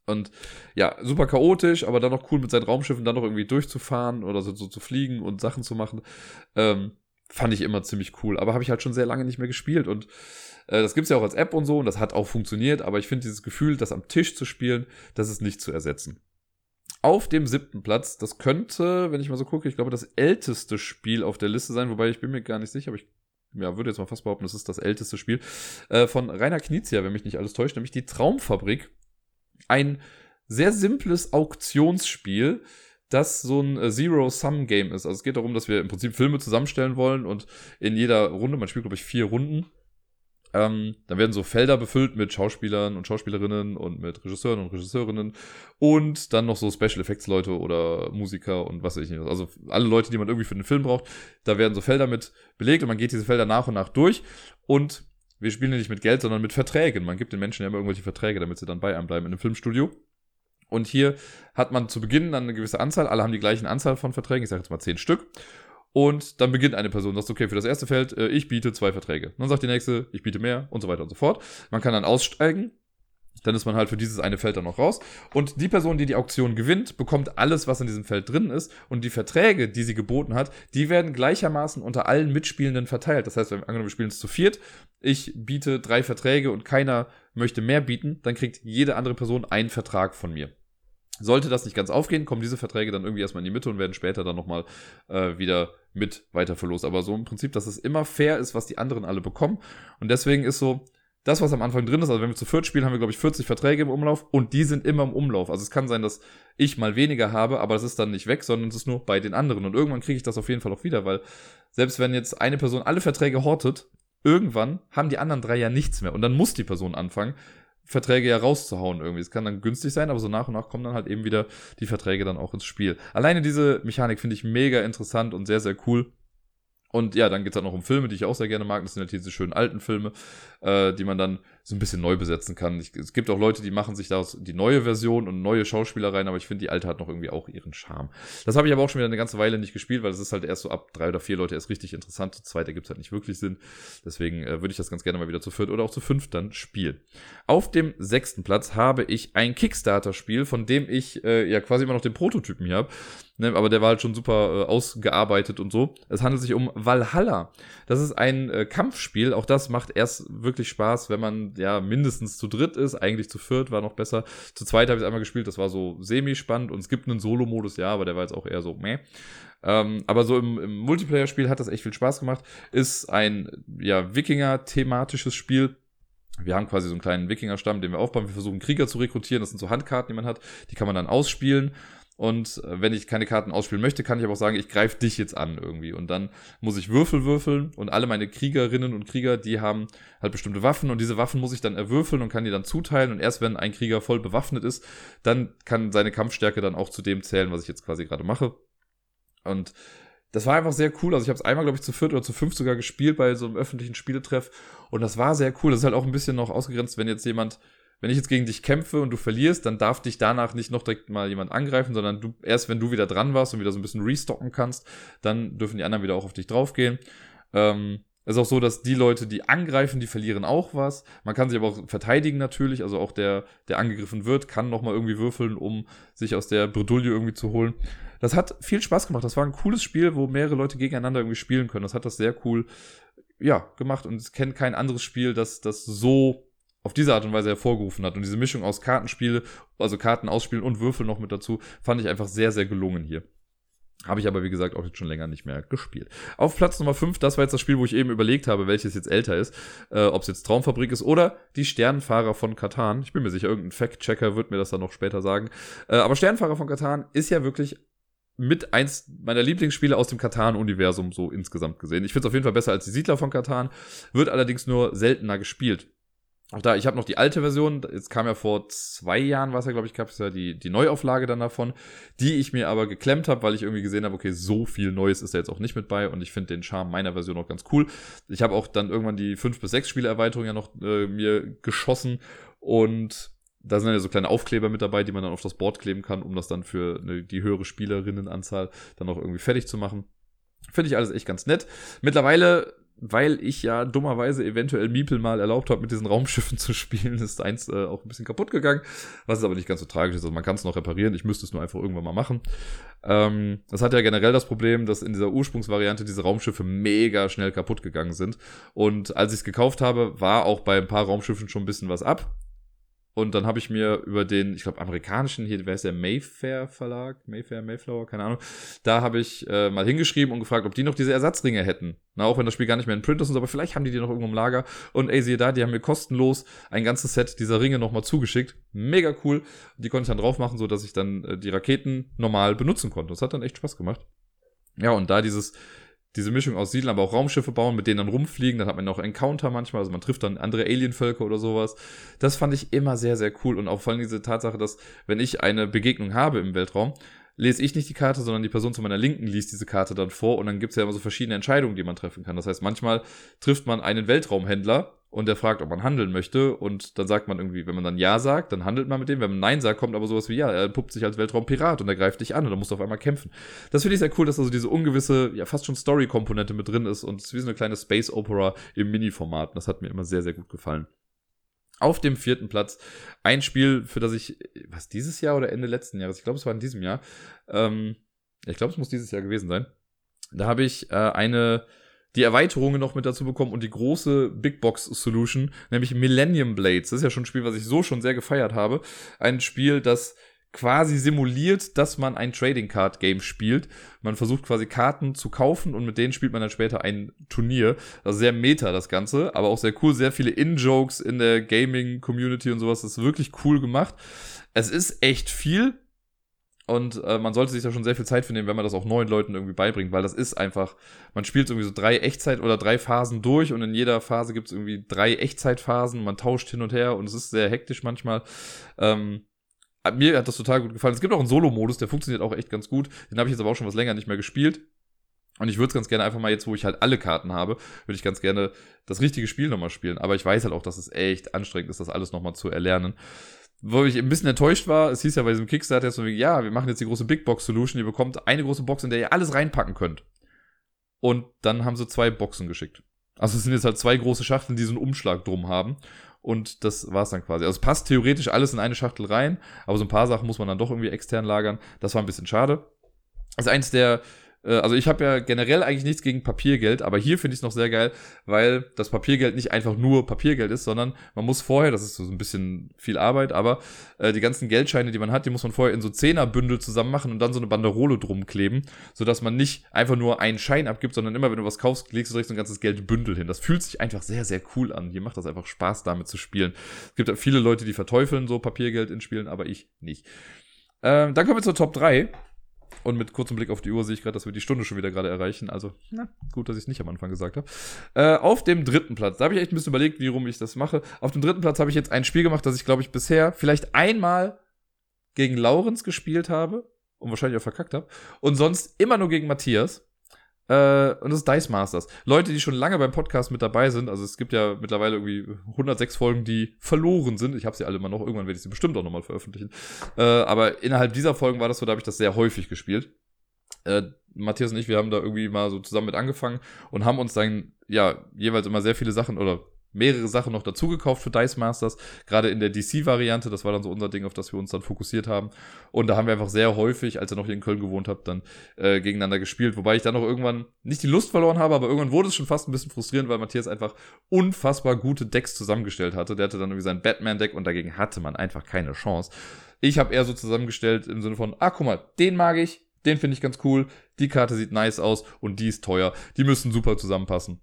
Und ja, super chaotisch, aber dann noch cool mit seinen Raumschiffen dann noch irgendwie durchzufahren oder so, so zu fliegen und Sachen zu machen. Ähm, fand ich immer ziemlich cool. Aber habe ich halt schon sehr lange nicht mehr gespielt und äh, das gibt's ja auch als App und so und das hat auch funktioniert, aber ich finde dieses Gefühl, das am Tisch zu spielen, das ist nicht zu ersetzen. Auf dem siebten Platz, das könnte, wenn ich mal so gucke, ich glaube, das älteste Spiel auf der Liste sein, wobei ich bin mir gar nicht sicher, aber ich ja, würde jetzt mal fast behaupten, das ist das älteste Spiel, äh, von Rainer Knizia, wenn mich nicht alles täuscht, nämlich die Traumfabrik. Ein sehr simples Auktionsspiel, das so ein äh, Zero-Sum-Game ist. Also es geht darum, dass wir im Prinzip Filme zusammenstellen wollen und in jeder Runde, man spielt, glaube ich, vier Runden, ähm, dann werden so Felder befüllt mit Schauspielern und Schauspielerinnen und mit Regisseuren und Regisseurinnen und dann noch so Special Effects Leute oder Musiker und was weiß ich nicht. Also alle Leute, die man irgendwie für den Film braucht, da werden so Felder mit belegt und man geht diese Felder nach und nach durch und wir spielen nicht mit Geld, sondern mit Verträgen. Man gibt den Menschen ja immer irgendwelche Verträge, damit sie dann bei einem bleiben in einem Filmstudio. Und hier hat man zu Beginn dann eine gewisse Anzahl, alle haben die gleichen Anzahl von Verträgen, ich sage jetzt mal zehn Stück. Und dann beginnt eine Person, sagt, okay, für das erste Feld, äh, ich biete zwei Verträge. Dann sagt die nächste, ich biete mehr und so weiter und so fort. Man kann dann aussteigen. Dann ist man halt für dieses eine Feld dann noch raus. Und die Person, die die Auktion gewinnt, bekommt alles, was in diesem Feld drin ist. Und die Verträge, die sie geboten hat, die werden gleichermaßen unter allen Mitspielenden verteilt. Das heißt, wenn angenommen, wir spielen es zu viert, ich biete drei Verträge und keiner möchte mehr bieten, dann kriegt jede andere Person einen Vertrag von mir. Sollte das nicht ganz aufgehen, kommen diese Verträge dann irgendwie erstmal in die Mitte und werden später dann nochmal äh, wieder mit weiter verlost. Aber so im Prinzip, dass es immer fair ist, was die anderen alle bekommen. Und deswegen ist so, das, was am Anfang drin ist, also wenn wir zu viert spielen, haben wir, glaube ich, 40 Verträge im Umlauf und die sind immer im Umlauf. Also es kann sein, dass ich mal weniger habe, aber das ist dann nicht weg, sondern es ist nur bei den anderen. Und irgendwann kriege ich das auf jeden Fall auch wieder, weil selbst wenn jetzt eine Person alle Verträge hortet, irgendwann haben die anderen drei ja nichts mehr. Und dann muss die Person anfangen, Verträge ja rauszuhauen irgendwie. Es kann dann günstig sein, aber so nach und nach kommen dann halt eben wieder die Verträge dann auch ins Spiel. Alleine diese Mechanik finde ich mega interessant und sehr, sehr cool. Und ja, dann geht's halt noch um Filme, die ich auch sehr gerne mag. Das sind halt diese schönen alten Filme, äh, die man dann so ein bisschen neu besetzen kann. Ich, es gibt auch Leute, die machen sich daraus die neue Version und neue Schauspieler rein, aber ich finde, die alte hat noch irgendwie auch ihren Charme. Das habe ich aber auch schon wieder eine ganze Weile nicht gespielt, weil es ist halt erst so ab drei oder vier Leute erst richtig interessant. Zu zweit ergibt es halt nicht wirklich Sinn. Deswegen äh, würde ich das ganz gerne mal wieder zu viert oder auch zu fünf dann spielen. Auf dem sechsten Platz habe ich ein Kickstarter-Spiel, von dem ich äh, ja quasi immer noch den Prototypen hier habe. Ne, aber der war halt schon super äh, ausgearbeitet und so. Es handelt sich um Valhalla. Das ist ein äh, Kampfspiel. Auch das macht erst wirklich Spaß, wenn man ja mindestens zu dritt ist. Eigentlich zu viert war noch besser. Zu zweit habe ich es einmal gespielt. Das war so semi-spannend. Und es gibt einen Solo-Modus, ja, aber der war jetzt auch eher so meh. Ähm, aber so im, im Multiplayer-Spiel hat das echt viel Spaß gemacht. Ist ein ja Wikinger-thematisches Spiel. Wir haben quasi so einen kleinen Wikinger-Stamm, den wir aufbauen. Wir versuchen Krieger zu rekrutieren. Das sind so Handkarten, die man hat. Die kann man dann ausspielen. Und äh, wenn ich keine Karten ausspielen möchte, kann ich aber auch sagen, ich greife dich jetzt an irgendwie. Und dann muss ich Würfel würfeln und alle meine Kriegerinnen und Krieger, die haben halt bestimmte Waffen und diese Waffen muss ich dann erwürfeln und kann die dann zuteilen. Und erst wenn ein Krieger voll bewaffnet ist, dann kann seine Kampfstärke dann auch zu dem zählen, was ich jetzt quasi gerade mache. Und das war einfach sehr cool. Also ich habe es einmal, glaube ich, zu viert oder zu fünf sogar gespielt bei so einem öffentlichen Spieletreff. Und das war sehr cool. Das ist halt auch ein bisschen noch ausgegrenzt, wenn jetzt jemand wenn ich jetzt gegen dich kämpfe und du verlierst, dann darf dich danach nicht noch direkt mal jemand angreifen, sondern du, erst wenn du wieder dran warst und wieder so ein bisschen restocken kannst, dann dürfen die anderen wieder auch auf dich draufgehen. Ähm, ist auch so, dass die Leute, die angreifen, die verlieren auch was. Man kann sich aber auch verteidigen natürlich. Also auch der, der angegriffen wird, kann nochmal irgendwie würfeln, um sich aus der Bredouille irgendwie zu holen. Das hat viel Spaß gemacht. Das war ein cooles Spiel, wo mehrere Leute gegeneinander irgendwie spielen können. Das hat das sehr cool, ja, gemacht. Und es kennt kein anderes Spiel, das das so auf diese Art und Weise hervorgerufen hat. Und diese Mischung aus Kartenspiele, also Karten ausspielen und Würfel noch mit dazu, fand ich einfach sehr, sehr gelungen hier. Habe ich aber, wie gesagt, auch jetzt schon länger nicht mehr gespielt. Auf Platz Nummer 5, das war jetzt das Spiel, wo ich eben überlegt habe, welches jetzt älter ist. Äh, Ob es jetzt Traumfabrik ist oder die Sternenfahrer von Katan. Ich bin mir sicher, irgendein Fact-Checker wird mir das dann noch später sagen. Äh, aber Sternenfahrer von Katan ist ja wirklich mit eins meiner Lieblingsspiele aus dem Katan-Universum so insgesamt gesehen. Ich finde es auf jeden Fall besser als die Siedler von Katan, wird allerdings nur seltener gespielt. Auch da, ich habe noch die alte Version, jetzt kam ja vor zwei Jahren, was ja, glaube ich, gab es ja die, die Neuauflage dann davon, die ich mir aber geklemmt habe, weil ich irgendwie gesehen habe, okay, so viel Neues ist da jetzt auch nicht mit bei und ich finde den Charme meiner Version auch ganz cool. Ich habe auch dann irgendwann die 5 bis 6 Spielerweiterung ja noch äh, mir geschossen und da sind ja so kleine Aufkleber mit dabei, die man dann auf das Board kleben kann, um das dann für eine, die höhere Spielerinnenanzahl dann auch irgendwie fertig zu machen. Finde ich alles echt ganz nett. Mittlerweile weil ich ja dummerweise eventuell Miepel mal erlaubt habe, mit diesen Raumschiffen zu spielen, ist eins äh, auch ein bisschen kaputt gegangen, was aber nicht ganz so tragisch ist. Also man kann es noch reparieren, ich müsste es nur einfach irgendwann mal machen. Ähm, das hat ja generell das Problem, dass in dieser Ursprungsvariante diese Raumschiffe mega schnell kaputt gegangen sind. Und als ich es gekauft habe, war auch bei ein paar Raumschiffen schon ein bisschen was ab. Und dann habe ich mir über den, ich glaube, amerikanischen, hier, wer ist der, Mayfair Verlag? Mayfair, Mayflower, keine Ahnung. Da habe ich äh, mal hingeschrieben und gefragt, ob die noch diese Ersatzringe hätten. Na, auch wenn das Spiel gar nicht mehr in Print ist, aber vielleicht haben die die noch irgendwo im Lager. Und ey, siehe da, die haben mir kostenlos ein ganzes Set dieser Ringe nochmal zugeschickt. Mega cool. Die konnte ich dann drauf machen, so dass ich dann äh, die Raketen normal benutzen konnte. Das hat dann echt Spaß gemacht. Ja, und da dieses diese Mischung aus Siedeln, aber auch Raumschiffe bauen, mit denen dann rumfliegen. Dann hat man noch Encounter manchmal, also man trifft dann andere Alienvölker oder sowas. Das fand ich immer sehr, sehr cool. Und auch vor allem diese Tatsache, dass wenn ich eine Begegnung habe im Weltraum, lese ich nicht die Karte, sondern die Person zu meiner Linken liest diese Karte dann vor und dann gibt es ja immer so verschiedene Entscheidungen, die man treffen kann. Das heißt, manchmal trifft man einen Weltraumhändler und der fragt, ob man handeln möchte und dann sagt man irgendwie, wenn man dann Ja sagt, dann handelt man mit dem, wenn man Nein sagt, kommt aber sowas wie Ja, er puppt sich als Weltraumpirat und er greift dich an und dann musst du auf einmal kämpfen. Das finde ich sehr cool, dass also diese ungewisse, ja fast schon Story-Komponente mit drin ist und es ist wie so eine kleine Space-Opera im Mini-Format. Das hat mir immer sehr, sehr gut gefallen. Auf dem vierten Platz ein Spiel, für das ich, was dieses Jahr oder Ende letzten Jahres, ich glaube, es war in diesem Jahr, ähm, ich glaube, es muss dieses Jahr gewesen sein. Da habe ich äh, eine die Erweiterungen noch mit dazu bekommen und die große Big Box Solution, nämlich Millennium Blades. Das ist ja schon ein Spiel, was ich so schon sehr gefeiert habe. Ein Spiel, das quasi simuliert, dass man ein Trading Card Game spielt. Man versucht quasi Karten zu kaufen und mit denen spielt man dann später ein Turnier. Also sehr meta das Ganze, aber auch sehr cool. Sehr viele In-Jokes in der Gaming Community und sowas. Das ist wirklich cool gemacht. Es ist echt viel, Und äh, man sollte sich da schon sehr viel Zeit für nehmen, wenn man das auch neuen Leuten irgendwie beibringt, weil das ist einfach, man spielt irgendwie so drei Echtzeit- oder drei Phasen durch und in jeder Phase gibt es irgendwie drei Echtzeitphasen, man tauscht hin und her und es ist sehr hektisch manchmal. Ähm, mir hat das total gut gefallen. Es gibt auch einen Solo-Modus, der funktioniert auch echt ganz gut. Den habe ich jetzt aber auch schon was länger nicht mehr gespielt. Und ich würde es ganz gerne einfach mal jetzt, wo ich halt alle Karten habe, würde ich ganz gerne das richtige Spiel nochmal spielen. Aber ich weiß halt auch, dass es echt anstrengend ist, das alles nochmal zu erlernen wo ich ein bisschen enttäuscht war, es hieß ja bei diesem Kickstarter so wie, ja, wir machen jetzt die große Big Box Solution, ihr bekommt eine große Box, in der ihr alles reinpacken könnt. Und dann haben sie zwei Boxen geschickt. Also es sind jetzt halt zwei große Schachteln, die so einen Umschlag drum haben. Und das war's dann quasi. Also es passt theoretisch alles in eine Schachtel rein, aber so ein paar Sachen muss man dann doch irgendwie extern lagern. Das war ein bisschen schade. Das ist eins der also ich habe ja generell eigentlich nichts gegen Papiergeld, aber hier finde ich es noch sehr geil, weil das Papiergeld nicht einfach nur Papiergeld ist, sondern man muss vorher, das ist so ein bisschen viel Arbeit, aber äh, die ganzen Geldscheine, die man hat, die muss man vorher in so Zehnerbündel zusammen machen und dann so eine Banderole drum kleben, sodass man nicht einfach nur einen Schein abgibt, sondern immer, wenn du was kaufst, legst du direkt so ein ganzes Geldbündel hin. Das fühlt sich einfach sehr, sehr cool an. Hier macht das einfach Spaß, damit zu spielen. Es gibt viele Leute, die verteufeln so Papiergeld in Spielen, aber ich nicht. Ähm, dann kommen wir zur Top 3. Und mit kurzem Blick auf die Uhr sehe ich gerade, dass wir die Stunde schon wieder gerade erreichen. Also, na, gut, dass ich es nicht am Anfang gesagt habe. Äh, auf dem dritten Platz, da habe ich echt ein bisschen überlegt, wie rum ich das mache. Auf dem dritten Platz habe ich jetzt ein Spiel gemacht, das ich, glaube ich, bisher vielleicht einmal gegen Laurens gespielt habe und wahrscheinlich auch verkackt habe. Und sonst immer nur gegen Matthias. Äh, und das ist Dice Masters. Leute, die schon lange beim Podcast mit dabei sind, also es gibt ja mittlerweile irgendwie 106 Folgen, die verloren sind. Ich habe sie alle immer noch, irgendwann werde ich sie bestimmt auch nochmal veröffentlichen. Äh, aber innerhalb dieser Folgen war das so, da habe ich das sehr häufig gespielt. Äh, Matthias und ich, wir haben da irgendwie mal so zusammen mit angefangen und haben uns dann ja jeweils immer sehr viele Sachen oder mehrere Sachen noch dazu gekauft für Dice Masters, gerade in der DC-Variante, das war dann so unser Ding, auf das wir uns dann fokussiert haben. Und da haben wir einfach sehr häufig, als er noch hier in Köln gewohnt hat, dann äh, gegeneinander gespielt, wobei ich dann auch irgendwann nicht die Lust verloren habe, aber irgendwann wurde es schon fast ein bisschen frustrierend, weil Matthias einfach unfassbar gute Decks zusammengestellt hatte. Der hatte dann irgendwie sein Batman-Deck und dagegen hatte man einfach keine Chance. Ich habe eher so zusammengestellt im Sinne von, ah, guck mal, den mag ich, den finde ich ganz cool, die Karte sieht nice aus und die ist teuer. Die müssen super zusammenpassen.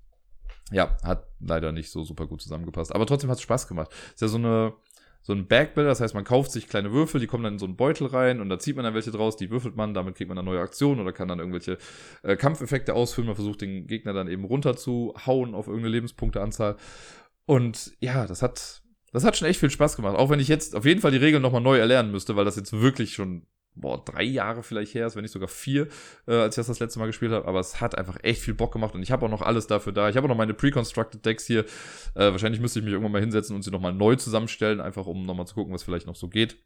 Ja, hat leider nicht so super gut zusammengepasst. Aber trotzdem hat es Spaß gemacht. Ist ja so eine, so ein Bagbuilder, das heißt, man kauft sich kleine Würfel, die kommen dann in so einen Beutel rein und da zieht man dann welche draus, die würfelt man, damit kriegt man dann neue Aktionen oder kann dann irgendwelche äh, Kampfeffekte ausfüllen. Man versucht den Gegner dann eben runterzuhauen auf irgendeine Lebenspunkteanzahl. Und ja, das hat, das hat schon echt viel Spaß gemacht. Auch wenn ich jetzt auf jeden Fall die Regeln nochmal neu erlernen müsste, weil das jetzt wirklich schon boah, drei Jahre vielleicht her ist, wenn nicht sogar vier, äh, als ich das das letzte Mal gespielt habe. Aber es hat einfach echt viel Bock gemacht und ich habe auch noch alles dafür da. Ich habe auch noch meine pre-constructed Decks hier. Äh, wahrscheinlich müsste ich mich irgendwann mal hinsetzen und sie nochmal neu zusammenstellen, einfach um nochmal zu gucken, was vielleicht noch so geht.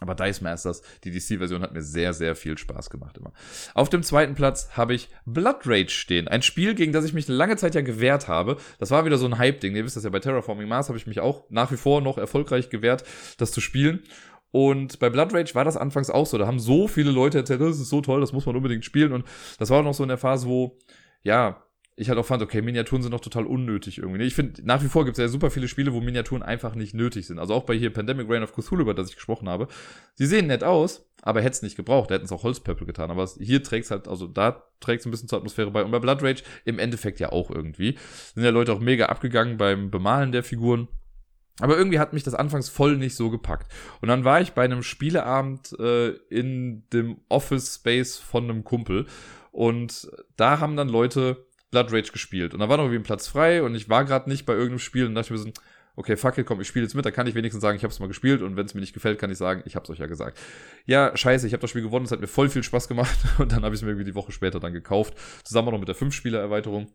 Aber Dice Masters, die DC-Version, hat mir sehr, sehr viel Spaß gemacht immer. Auf dem zweiten Platz habe ich Blood Rage stehen. Ein Spiel, gegen das ich mich lange Zeit ja gewehrt habe. Das war wieder so ein Hype-Ding. Ihr wisst das ja, bei Terraforming Mars habe ich mich auch nach wie vor noch erfolgreich gewehrt, das zu spielen. Und bei Blood Rage war das anfangs auch so. Da haben so viele Leute erzählt, das ist so toll, das muss man unbedingt spielen. Und das war auch noch so in der Phase, wo, ja, ich halt auch fand, okay, Miniaturen sind noch total unnötig irgendwie. Ich finde, nach wie vor gibt es ja super viele Spiele, wo Miniaturen einfach nicht nötig sind. Also auch bei hier Pandemic Reign of Cthulhu, über das ich gesprochen habe. Sie sehen nett aus, aber hätte es nicht gebraucht. Da hätten es auch Holzpöppel getan. Aber hier trägt es halt, also da trägt es ein bisschen zur Atmosphäre bei. Und bei Blood Rage im Endeffekt ja auch irgendwie. Sind ja Leute auch mega abgegangen beim Bemalen der Figuren. Aber irgendwie hat mich das anfangs voll nicht so gepackt. Und dann war ich bei einem Spieleabend äh, in dem Office Space von einem Kumpel. Und da haben dann Leute Blood Rage gespielt. Und da war noch irgendwie ein Platz frei und ich war gerade nicht bei irgendeinem Spiel und dachte mir so, okay, fuck it, komm, ich spiele jetzt mit, da kann ich wenigstens sagen, ich habe es mal gespielt und wenn es mir nicht gefällt, kann ich sagen, ich habe es euch ja gesagt. Ja, scheiße, ich habe das Spiel gewonnen, es hat mir voll viel Spaß gemacht und dann habe ich es mir irgendwie die Woche später dann gekauft, zusammen noch mit der 5-Spieler-Erweiterung.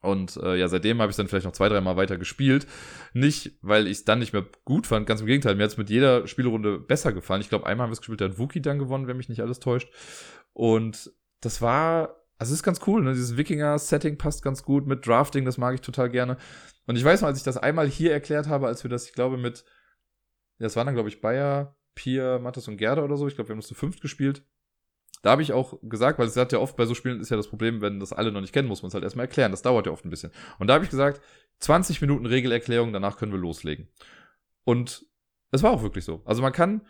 Und äh, ja, seitdem habe ich dann vielleicht noch zwei, dreimal weiter gespielt. Nicht, weil ich es dann nicht mehr gut fand, ganz im Gegenteil, mir hat es mit jeder Spielrunde besser gefallen. Ich glaube, einmal haben wir es gespielt, da hat Wookie dann gewonnen, wenn mich nicht alles täuscht. Und das war, also es ist ganz cool, ne? Dieses Wikinger-Setting passt ganz gut mit Drafting, das mag ich total gerne. Und ich weiß noch, als ich das einmal hier erklärt habe, als wir das, ich glaube, mit, ja, das waren dann, glaube ich, Bayer, Pier, Mattes und Gerda oder so. Ich glaube, wir haben das zu fünft gespielt. Da habe ich auch gesagt, weil es hat ja oft bei so Spielen ist ja das Problem, wenn das alle noch nicht kennen, muss man es halt erstmal erklären. Das dauert ja oft ein bisschen. Und da habe ich gesagt, 20 Minuten Regelerklärung, danach können wir loslegen. Und es war auch wirklich so. Also man kann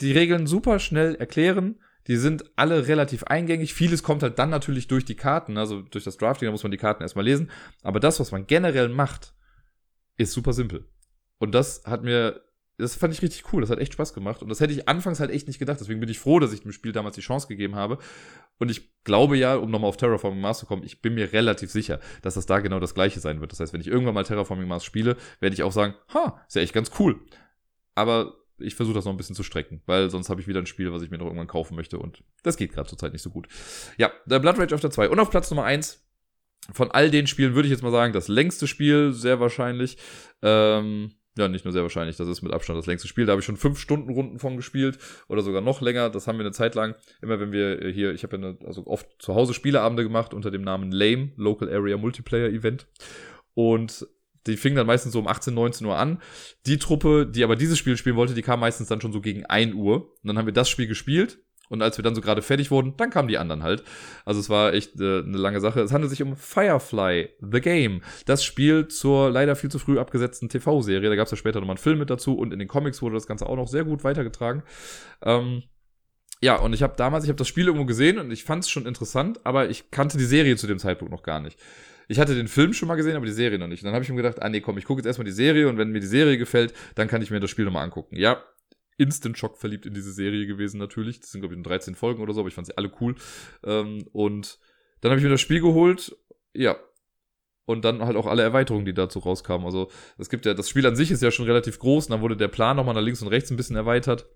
die Regeln super schnell erklären. Die sind alle relativ eingängig. Vieles kommt halt dann natürlich durch die Karten, also durch das Drafting, da muss man die Karten erstmal lesen. Aber das, was man generell macht, ist super simpel. Und das hat mir das fand ich richtig cool. Das hat echt Spaß gemacht. Und das hätte ich anfangs halt echt nicht gedacht. Deswegen bin ich froh, dass ich dem Spiel damals die Chance gegeben habe. Und ich glaube ja, um nochmal auf Terraforming Mars zu kommen, ich bin mir relativ sicher, dass das da genau das gleiche sein wird. Das heißt, wenn ich irgendwann mal Terraforming Mars spiele, werde ich auch sagen, ha, ist ja echt ganz cool. Aber ich versuche das noch ein bisschen zu strecken, weil sonst habe ich wieder ein Spiel, was ich mir noch irgendwann kaufen möchte. Und das geht gerade zurzeit nicht so gut. Ja, der Blood Rage auf der 2. Und auf Platz Nummer 1 von all den Spielen würde ich jetzt mal sagen, das längste Spiel, sehr wahrscheinlich. Ähm, ja, nicht nur sehr wahrscheinlich, das ist mit Abstand das längste Spiel. Da habe ich schon fünf Stunden Runden von gespielt oder sogar noch länger. Das haben wir eine Zeit lang. Immer wenn wir hier, ich habe ja eine, also oft zu Hause Spieleabende gemacht unter dem Namen LAME, Local Area Multiplayer Event. Und die fingen dann meistens so um 18, 19 Uhr an. Die Truppe, die aber dieses Spiel spielen wollte, die kam meistens dann schon so gegen 1 Uhr. Und dann haben wir das Spiel gespielt und als wir dann so gerade fertig wurden, dann kamen die anderen halt. Also es war echt äh, eine lange Sache. Es handelt sich um Firefly, The Game. Das Spiel zur leider viel zu früh abgesetzten TV-Serie. Da gab es ja später nochmal einen Film mit dazu und in den Comics wurde das Ganze auch noch sehr gut weitergetragen. Ähm, ja, und ich habe damals, ich habe das Spiel irgendwo gesehen und ich fand es schon interessant, aber ich kannte die Serie zu dem Zeitpunkt noch gar nicht. Ich hatte den Film schon mal gesehen, aber die Serie noch nicht. Und dann habe ich mir gedacht, ah nee, komm, ich gucke jetzt erstmal die Serie und wenn mir die Serie gefällt, dann kann ich mir das Spiel nochmal angucken. Ja, Instant Shock verliebt in diese Serie gewesen, natürlich. Das sind, glaube ich, 13 Folgen oder so, aber ich fand sie alle cool. Ähm, und dann habe ich mir das Spiel geholt. Ja. Und dann halt auch alle Erweiterungen, die dazu rauskamen. Also, es gibt ja, das Spiel an sich ist ja schon relativ groß. Und dann wurde der Plan nochmal nach links und rechts ein bisschen erweitert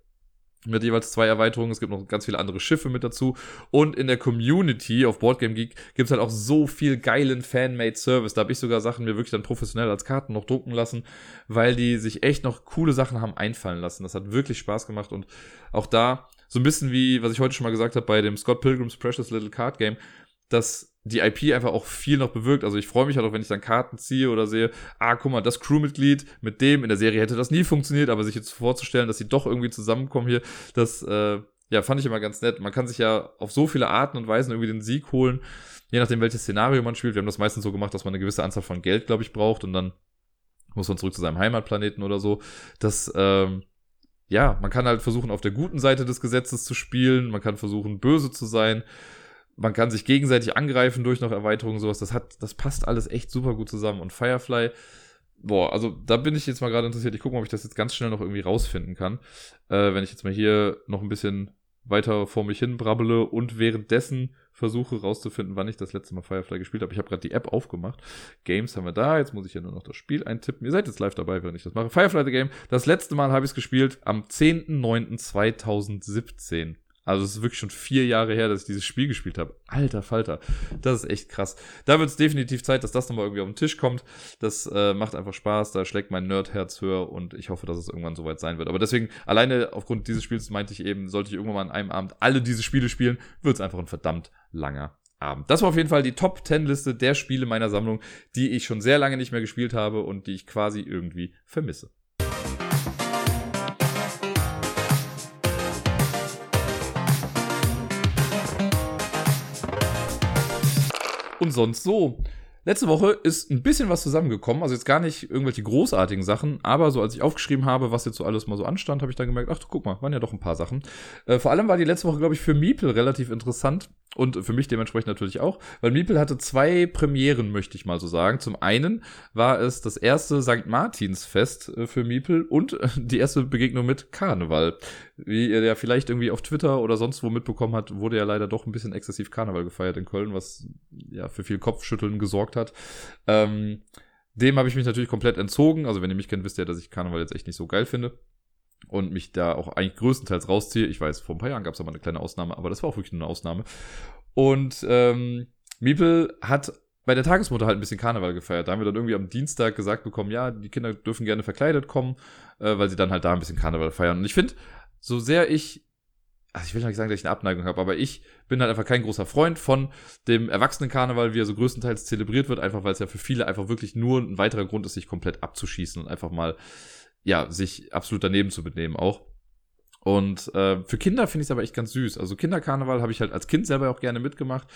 mit jeweils zwei Erweiterungen. Es gibt noch ganz viele andere Schiffe mit dazu. Und in der Community auf Boardgame Geek gibt es halt auch so viel geilen Fan-Made Service. Da habe ich sogar Sachen mir wirklich dann professionell als Karten noch drucken lassen, weil die sich echt noch coole Sachen haben einfallen lassen. Das hat wirklich Spaß gemacht und auch da so ein bisschen wie, was ich heute schon mal gesagt habe bei dem Scott Pilgrim's Precious Little Card Game, dass die IP einfach auch viel noch bewirkt. Also ich freue mich halt auch, wenn ich dann Karten ziehe oder sehe, ah, guck mal, das Crewmitglied mit dem, in der Serie hätte das nie funktioniert, aber sich jetzt vorzustellen, dass sie doch irgendwie zusammenkommen hier, das, äh, ja, fand ich immer ganz nett. Man kann sich ja auf so viele Arten und Weisen irgendwie den Sieg holen, je nachdem, welches Szenario man spielt. Wir haben das meistens so gemacht, dass man eine gewisse Anzahl von Geld, glaube ich, braucht und dann muss man zurück zu seinem Heimatplaneten oder so. Das, ähm, ja, man kann halt versuchen, auf der guten Seite des Gesetzes zu spielen, man kann versuchen, böse zu sein man kann sich gegenseitig angreifen durch noch Erweiterungen, sowas. Das hat, das passt alles echt super gut zusammen. Und Firefly, boah, also da bin ich jetzt mal gerade interessiert. Ich gucke mal, ob ich das jetzt ganz schnell noch irgendwie rausfinden kann. Äh, wenn ich jetzt mal hier noch ein bisschen weiter vor mich hin brabbele und währenddessen versuche rauszufinden, wann ich das letzte Mal Firefly gespielt habe. Ich habe gerade die App aufgemacht. Games haben wir da. Jetzt muss ich ja nur noch das Spiel eintippen. Ihr seid jetzt live dabei, wenn ich das mache. Firefly the Game. Das letzte Mal habe ich es gespielt am 10.09.2017. Also es ist wirklich schon vier Jahre her, dass ich dieses Spiel gespielt habe. Alter Falter, das ist echt krass. Da wird es definitiv Zeit, dass das nochmal irgendwie auf den Tisch kommt. Das äh, macht einfach Spaß, da schlägt mein Nerdherz höher und ich hoffe, dass es irgendwann soweit sein wird. Aber deswegen, alleine aufgrund dieses Spiels meinte ich eben, sollte ich irgendwann mal an einem Abend alle diese Spiele spielen, wird es einfach ein verdammt langer Abend. Das war auf jeden Fall die Top 10 Liste der Spiele meiner Sammlung, die ich schon sehr lange nicht mehr gespielt habe und die ich quasi irgendwie vermisse. Und sonst so. Letzte Woche ist ein bisschen was zusammengekommen, also jetzt gar nicht irgendwelche großartigen Sachen, aber so als ich aufgeschrieben habe, was jetzt so alles mal so anstand, habe ich dann gemerkt, ach guck mal, waren ja doch ein paar Sachen. Äh, vor allem war die letzte Woche, glaube ich, für Miepel relativ interessant und für mich dementsprechend natürlich auch, weil Miepel hatte zwei Premieren, möchte ich mal so sagen. Zum einen war es das erste St. Martinsfest äh, für Miepel und äh, die erste Begegnung mit Karneval. Wie ihr ja vielleicht irgendwie auf Twitter oder sonst wo mitbekommen hat, wurde ja leider doch ein bisschen exzessiv Karneval gefeiert in Köln, was ja für viel Kopfschütteln gesorgt hat. Ähm, dem habe ich mich natürlich komplett entzogen. Also wenn ihr mich kennt, wisst ihr, dass ich Karneval jetzt echt nicht so geil finde und mich da auch eigentlich größtenteils rausziehe. Ich weiß, vor ein paar Jahren gab es aber eine kleine Ausnahme, aber das war auch wirklich nur eine Ausnahme. Und ähm, Miepel hat bei der Tagesmutter halt ein bisschen Karneval gefeiert. Da haben wir dann irgendwie am Dienstag gesagt bekommen, ja, die Kinder dürfen gerne verkleidet kommen, äh, weil sie dann halt da ein bisschen Karneval feiern. Und ich finde, so sehr ich also ich will nicht sagen, dass ich eine Abneigung habe, aber ich bin halt einfach kein großer Freund von dem Erwachsenen-Karneval, wie er so größtenteils zelebriert wird, einfach weil es ja für viele einfach wirklich nur ein weiterer Grund ist, sich komplett abzuschießen und einfach mal, ja, sich absolut daneben zu benehmen auch. Und äh, für Kinder finde ich es aber echt ganz süß. Also Kinderkarneval habe ich halt als Kind selber auch gerne mitgemacht.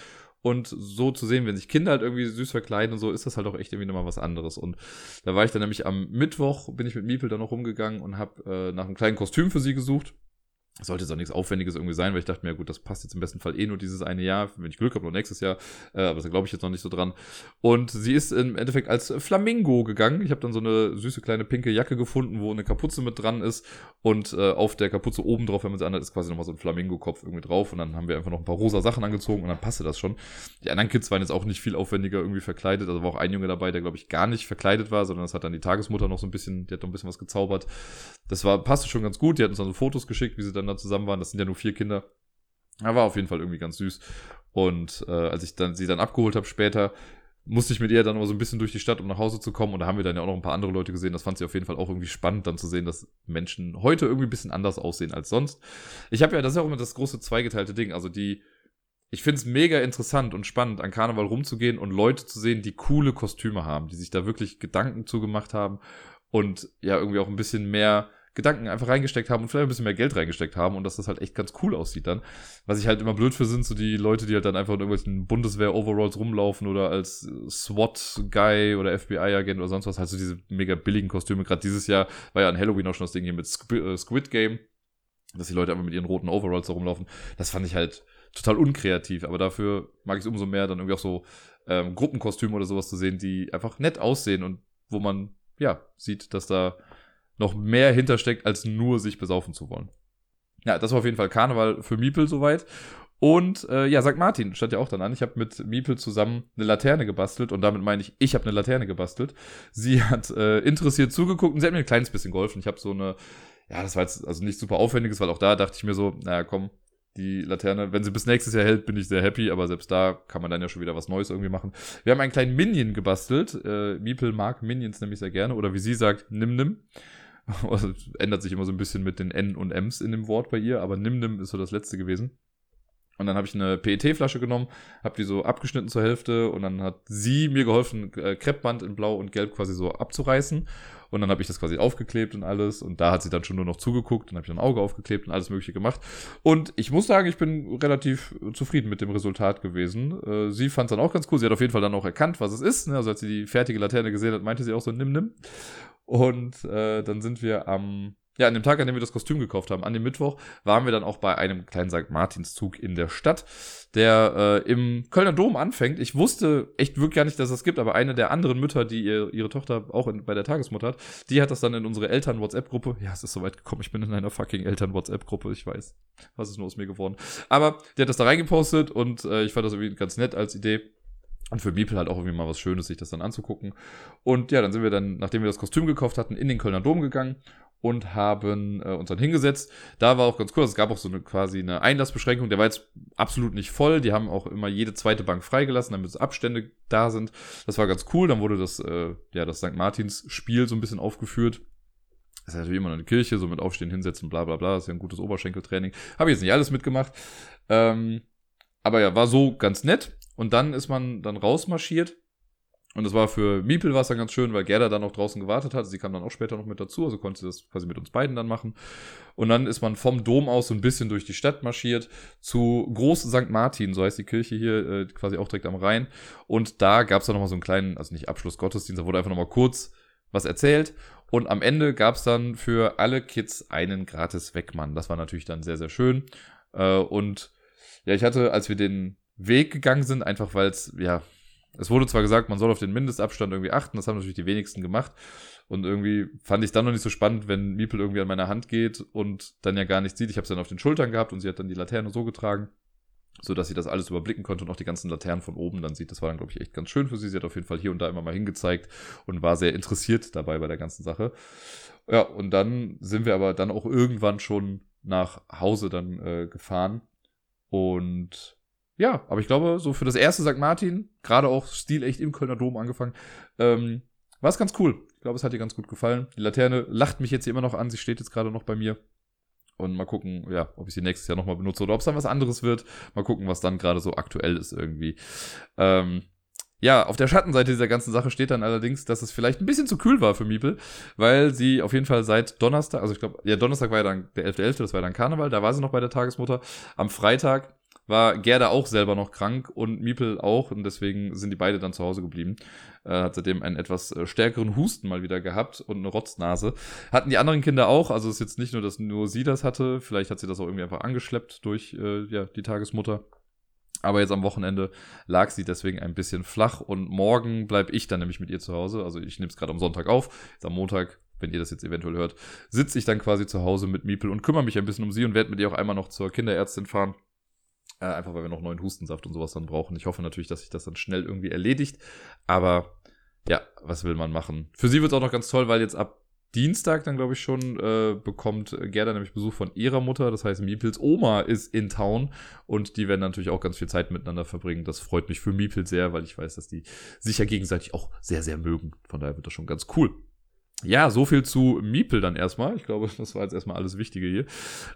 Und so zu sehen, wenn sich Kinder halt irgendwie süß verkleiden und so, ist das halt auch echt irgendwie nochmal was anderes. Und da war ich dann nämlich am Mittwoch, bin ich mit Miepel dann noch rumgegangen und habe äh, nach einem kleinen Kostüm für sie gesucht sollte jetzt auch nichts Aufwendiges irgendwie sein, weil ich dachte mir, gut, das passt jetzt im besten Fall eh nur dieses eine Jahr, wenn ich Glück habe, noch nächstes Jahr, äh, aber da glaube ich jetzt noch nicht so dran. Und sie ist im Endeffekt als Flamingo gegangen. Ich habe dann so eine süße kleine pinke Jacke gefunden, wo eine Kapuze mit dran ist und äh, auf der Kapuze oben drauf, wenn man sie anhat, ist quasi nochmal so ein Flamingo-Kopf irgendwie drauf und dann haben wir einfach noch ein paar rosa Sachen angezogen und dann passte das schon. Die anderen Kids waren jetzt auch nicht viel aufwendiger irgendwie verkleidet, also war auch ein Junge dabei, der glaube ich gar nicht verkleidet war, sondern das hat dann die Tagesmutter noch so ein bisschen, die hat noch ein bisschen was gezaubert. Das war, passte schon ganz gut, die hat uns dann so Fotos geschickt, wie sie dann da zusammen waren, das sind ja nur vier Kinder. Er war auf jeden Fall irgendwie ganz süß. Und äh, als ich dann sie dann abgeholt habe später, musste ich mit ihr dann immer so ein bisschen durch die Stadt, um nach Hause zu kommen. Und da haben wir dann ja auch noch ein paar andere Leute gesehen. Das fand sie auf jeden Fall auch irgendwie spannend, dann zu sehen, dass Menschen heute irgendwie ein bisschen anders aussehen als sonst. Ich habe ja, das ist ja auch immer das große zweigeteilte Ding. Also die, ich finde es mega interessant und spannend, an Karneval rumzugehen und Leute zu sehen, die coole Kostüme haben, die sich da wirklich Gedanken zugemacht haben und ja irgendwie auch ein bisschen mehr Gedanken einfach reingesteckt haben und vielleicht ein bisschen mehr Geld reingesteckt haben und dass das halt echt ganz cool aussieht dann. Was ich halt immer blöd für sind, so die Leute, die halt dann einfach in irgendwelchen Bundeswehr-Overalls rumlaufen oder als SWAT-Guy oder FBI-Agent oder sonst was, halt so diese mega billigen Kostüme. Gerade dieses Jahr war ja an Halloween auch schon das Ding hier mit äh, Squid Game, dass die Leute einfach mit ihren roten Overalls da rumlaufen. Das fand ich halt total unkreativ, aber dafür mag ich es umso mehr, dann irgendwie auch so ähm, Gruppenkostüme oder sowas zu sehen, die einfach nett aussehen und wo man ja sieht, dass da noch mehr hintersteckt, als nur sich besaufen zu wollen. Ja, das war auf jeden Fall Karneval für Miepel soweit. Und äh, ja, St. Martin stand ja auch dann an. Ich habe mit Miepel zusammen eine Laterne gebastelt und damit meine ich, ich habe eine Laterne gebastelt. Sie hat äh, interessiert zugeguckt und sie hat mir ein kleines bisschen geholfen. Ich habe so eine, ja, das war jetzt also nicht super aufwendiges, weil auch da dachte ich mir so, naja, komm, die Laterne, wenn sie bis nächstes Jahr hält, bin ich sehr happy, aber selbst da kann man dann ja schon wieder was Neues irgendwie machen. Wir haben einen kleinen Minion gebastelt. Äh, Miepel mag Minions nämlich sehr gerne oder wie sie sagt, nimm nimm. Also, ändert sich immer so ein bisschen mit den N und Ms in dem Wort bei ihr, aber Nimnim ist so das letzte gewesen. Und dann habe ich eine PET-Flasche genommen, habe die so abgeschnitten zur Hälfte und dann hat sie mir geholfen, äh, Kreppband in Blau und Gelb quasi so abzureißen. Und dann habe ich das quasi aufgeklebt und alles. Und da hat sie dann schon nur noch zugeguckt und habe ich ein Auge aufgeklebt und alles Mögliche gemacht. Und ich muss sagen, ich bin relativ zufrieden mit dem Resultat gewesen. Äh, sie fand es dann auch ganz cool. Sie hat auf jeden Fall dann auch erkannt, was es ist. Ne? Also als sie die fertige Laterne gesehen hat, meinte sie auch so, nimm, nimm. Und äh, dann sind wir am, ja, an dem Tag, an dem wir das Kostüm gekauft haben, an dem Mittwoch, waren wir dann auch bei einem kleinen St. Martinszug in der Stadt, der äh, im Kölner Dom anfängt. Ich wusste echt wirklich gar nicht, dass es das gibt, aber eine der anderen Mütter, die ihr, ihre Tochter auch in, bei der Tagesmutter hat, die hat das dann in unsere Eltern-WhatsApp-Gruppe. Ja, es ist soweit gekommen, ich bin in einer fucking Eltern-WhatsApp-Gruppe, ich weiß. Was ist nur aus mir geworden? Aber die hat das da reingepostet und äh, ich fand das irgendwie ganz nett als Idee. Und für Beeple halt auch irgendwie mal was Schönes, sich das dann anzugucken. Und ja, dann sind wir dann, nachdem wir das Kostüm gekauft hatten, in den Kölner Dom gegangen und haben äh, uns dann hingesetzt. Da war auch ganz cool, also es gab auch so eine quasi eine Einlassbeschränkung, der war jetzt absolut nicht voll. Die haben auch immer jede zweite Bank freigelassen, damit Abstände da sind. Das war ganz cool. Dann wurde das, äh, ja, das St. Martins Spiel so ein bisschen aufgeführt. Das ist natürlich immer noch eine Kirche, so mit Aufstehen, Hinsetzen, bla bla bla. Das ist ja ein gutes Oberschenkeltraining. Habe ich jetzt nicht alles mitgemacht. Ähm, aber ja, war so ganz nett. Und dann ist man dann rausmarschiert. Und das war für Miepel war es dann ganz schön, weil Gerda dann auch draußen gewartet hat. Sie kam dann auch später noch mit dazu, also konnte sie das quasi mit uns beiden dann machen. Und dann ist man vom Dom aus so ein bisschen durch die Stadt marschiert zu Groß St. Martin, so heißt die Kirche hier, äh, quasi auch direkt am Rhein. Und da gab es dann nochmal so einen kleinen, also nicht Abschluss Gottesdienst, da wurde einfach nochmal kurz was erzählt. Und am Ende gab es dann für alle Kids einen gratis Wegmann. Das war natürlich dann sehr, sehr schön. Äh, und ja, ich hatte, als wir den Weg gegangen sind, einfach weil es, ja, es wurde zwar gesagt, man soll auf den Mindestabstand irgendwie achten, das haben natürlich die wenigsten gemacht. Und irgendwie fand ich dann noch nicht so spannend, wenn Miepel irgendwie an meiner Hand geht und dann ja gar nichts sieht. Ich habe es dann auf den Schultern gehabt und sie hat dann die Laterne so getragen, so dass sie das alles überblicken konnte und auch die ganzen Laternen von oben dann sieht. Das war dann, glaube ich, echt ganz schön für sie. Sie hat auf jeden Fall hier und da immer mal hingezeigt und war sehr interessiert dabei bei der ganzen Sache. Ja, und dann sind wir aber dann auch irgendwann schon nach Hause dann äh, gefahren und ja, aber ich glaube, so für das erste St. Martin, gerade auch stilecht im Kölner Dom angefangen, ähm, war es ganz cool. Ich glaube, es hat dir ganz gut gefallen. Die Laterne lacht mich jetzt immer noch an. Sie steht jetzt gerade noch bei mir. Und mal gucken, ja, ob ich sie nächstes Jahr nochmal benutze oder ob es dann was anderes wird. Mal gucken, was dann gerade so aktuell ist irgendwie. Ähm, ja, auf der Schattenseite dieser ganzen Sache steht dann allerdings, dass es vielleicht ein bisschen zu kühl war für Miepel, weil sie auf jeden Fall seit Donnerstag, also ich glaube, ja, Donnerstag war ja dann der 11.11., .11., das war ja dann Karneval, da war sie noch bei der Tagesmutter. Am Freitag war Gerda auch selber noch krank und Miepel auch und deswegen sind die beide dann zu Hause geblieben. Äh, hat seitdem einen etwas äh, stärkeren Husten mal wieder gehabt und eine Rotznase. Hatten die anderen Kinder auch, also es ist jetzt nicht nur, dass nur sie das hatte, vielleicht hat sie das auch irgendwie einfach angeschleppt durch äh, ja, die Tagesmutter. Aber jetzt am Wochenende lag sie deswegen ein bisschen flach und morgen bleibe ich dann nämlich mit ihr zu Hause. Also ich nehme es gerade am Sonntag auf. Jetzt am Montag, wenn ihr das jetzt eventuell hört, sitze ich dann quasi zu Hause mit Miepel und kümmere mich ein bisschen um sie und werde mit ihr auch einmal noch zur Kinderärztin fahren. Äh, einfach weil wir noch neuen Hustensaft und sowas dann brauchen. Ich hoffe natürlich, dass sich das dann schnell irgendwie erledigt. Aber ja, was will man machen? Für sie wird es auch noch ganz toll, weil jetzt ab Dienstag dann, glaube ich, schon äh, bekommt Gerda nämlich Besuch von ihrer Mutter. Das heißt, Miepels Oma ist in Town und die werden natürlich auch ganz viel Zeit miteinander verbringen. Das freut mich für Miepel sehr, weil ich weiß, dass die sich ja gegenseitig auch sehr, sehr mögen. Von daher wird das schon ganz cool. Ja, so viel zu Miepel dann erstmal. Ich glaube, das war jetzt erstmal alles Wichtige hier.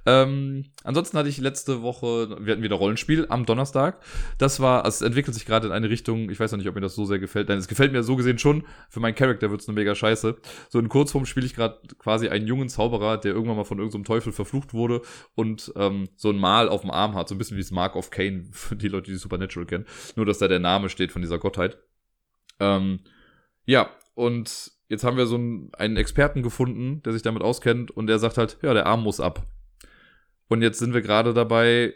Ähm, ansonsten hatte ich letzte Woche, wir hatten wieder Rollenspiel am Donnerstag. Das war, es entwickelt sich gerade in eine Richtung, ich weiß noch nicht, ob mir das so sehr gefällt. Nein, es gefällt mir so gesehen schon. Für meinen Charakter wird es eine mega Scheiße. So in Kurzform spiele ich gerade quasi einen jungen Zauberer, der irgendwann mal von irgendeinem Teufel verflucht wurde und ähm, so ein Mal auf dem Arm hat. So ein bisschen wie das Mark of Cain für die Leute, die Supernatural kennen. Nur, dass da der Name steht von dieser Gottheit. Ähm, ja, und jetzt haben wir so einen, einen Experten gefunden, der sich damit auskennt und der sagt halt, ja, der Arm muss ab. Und jetzt sind wir gerade dabei,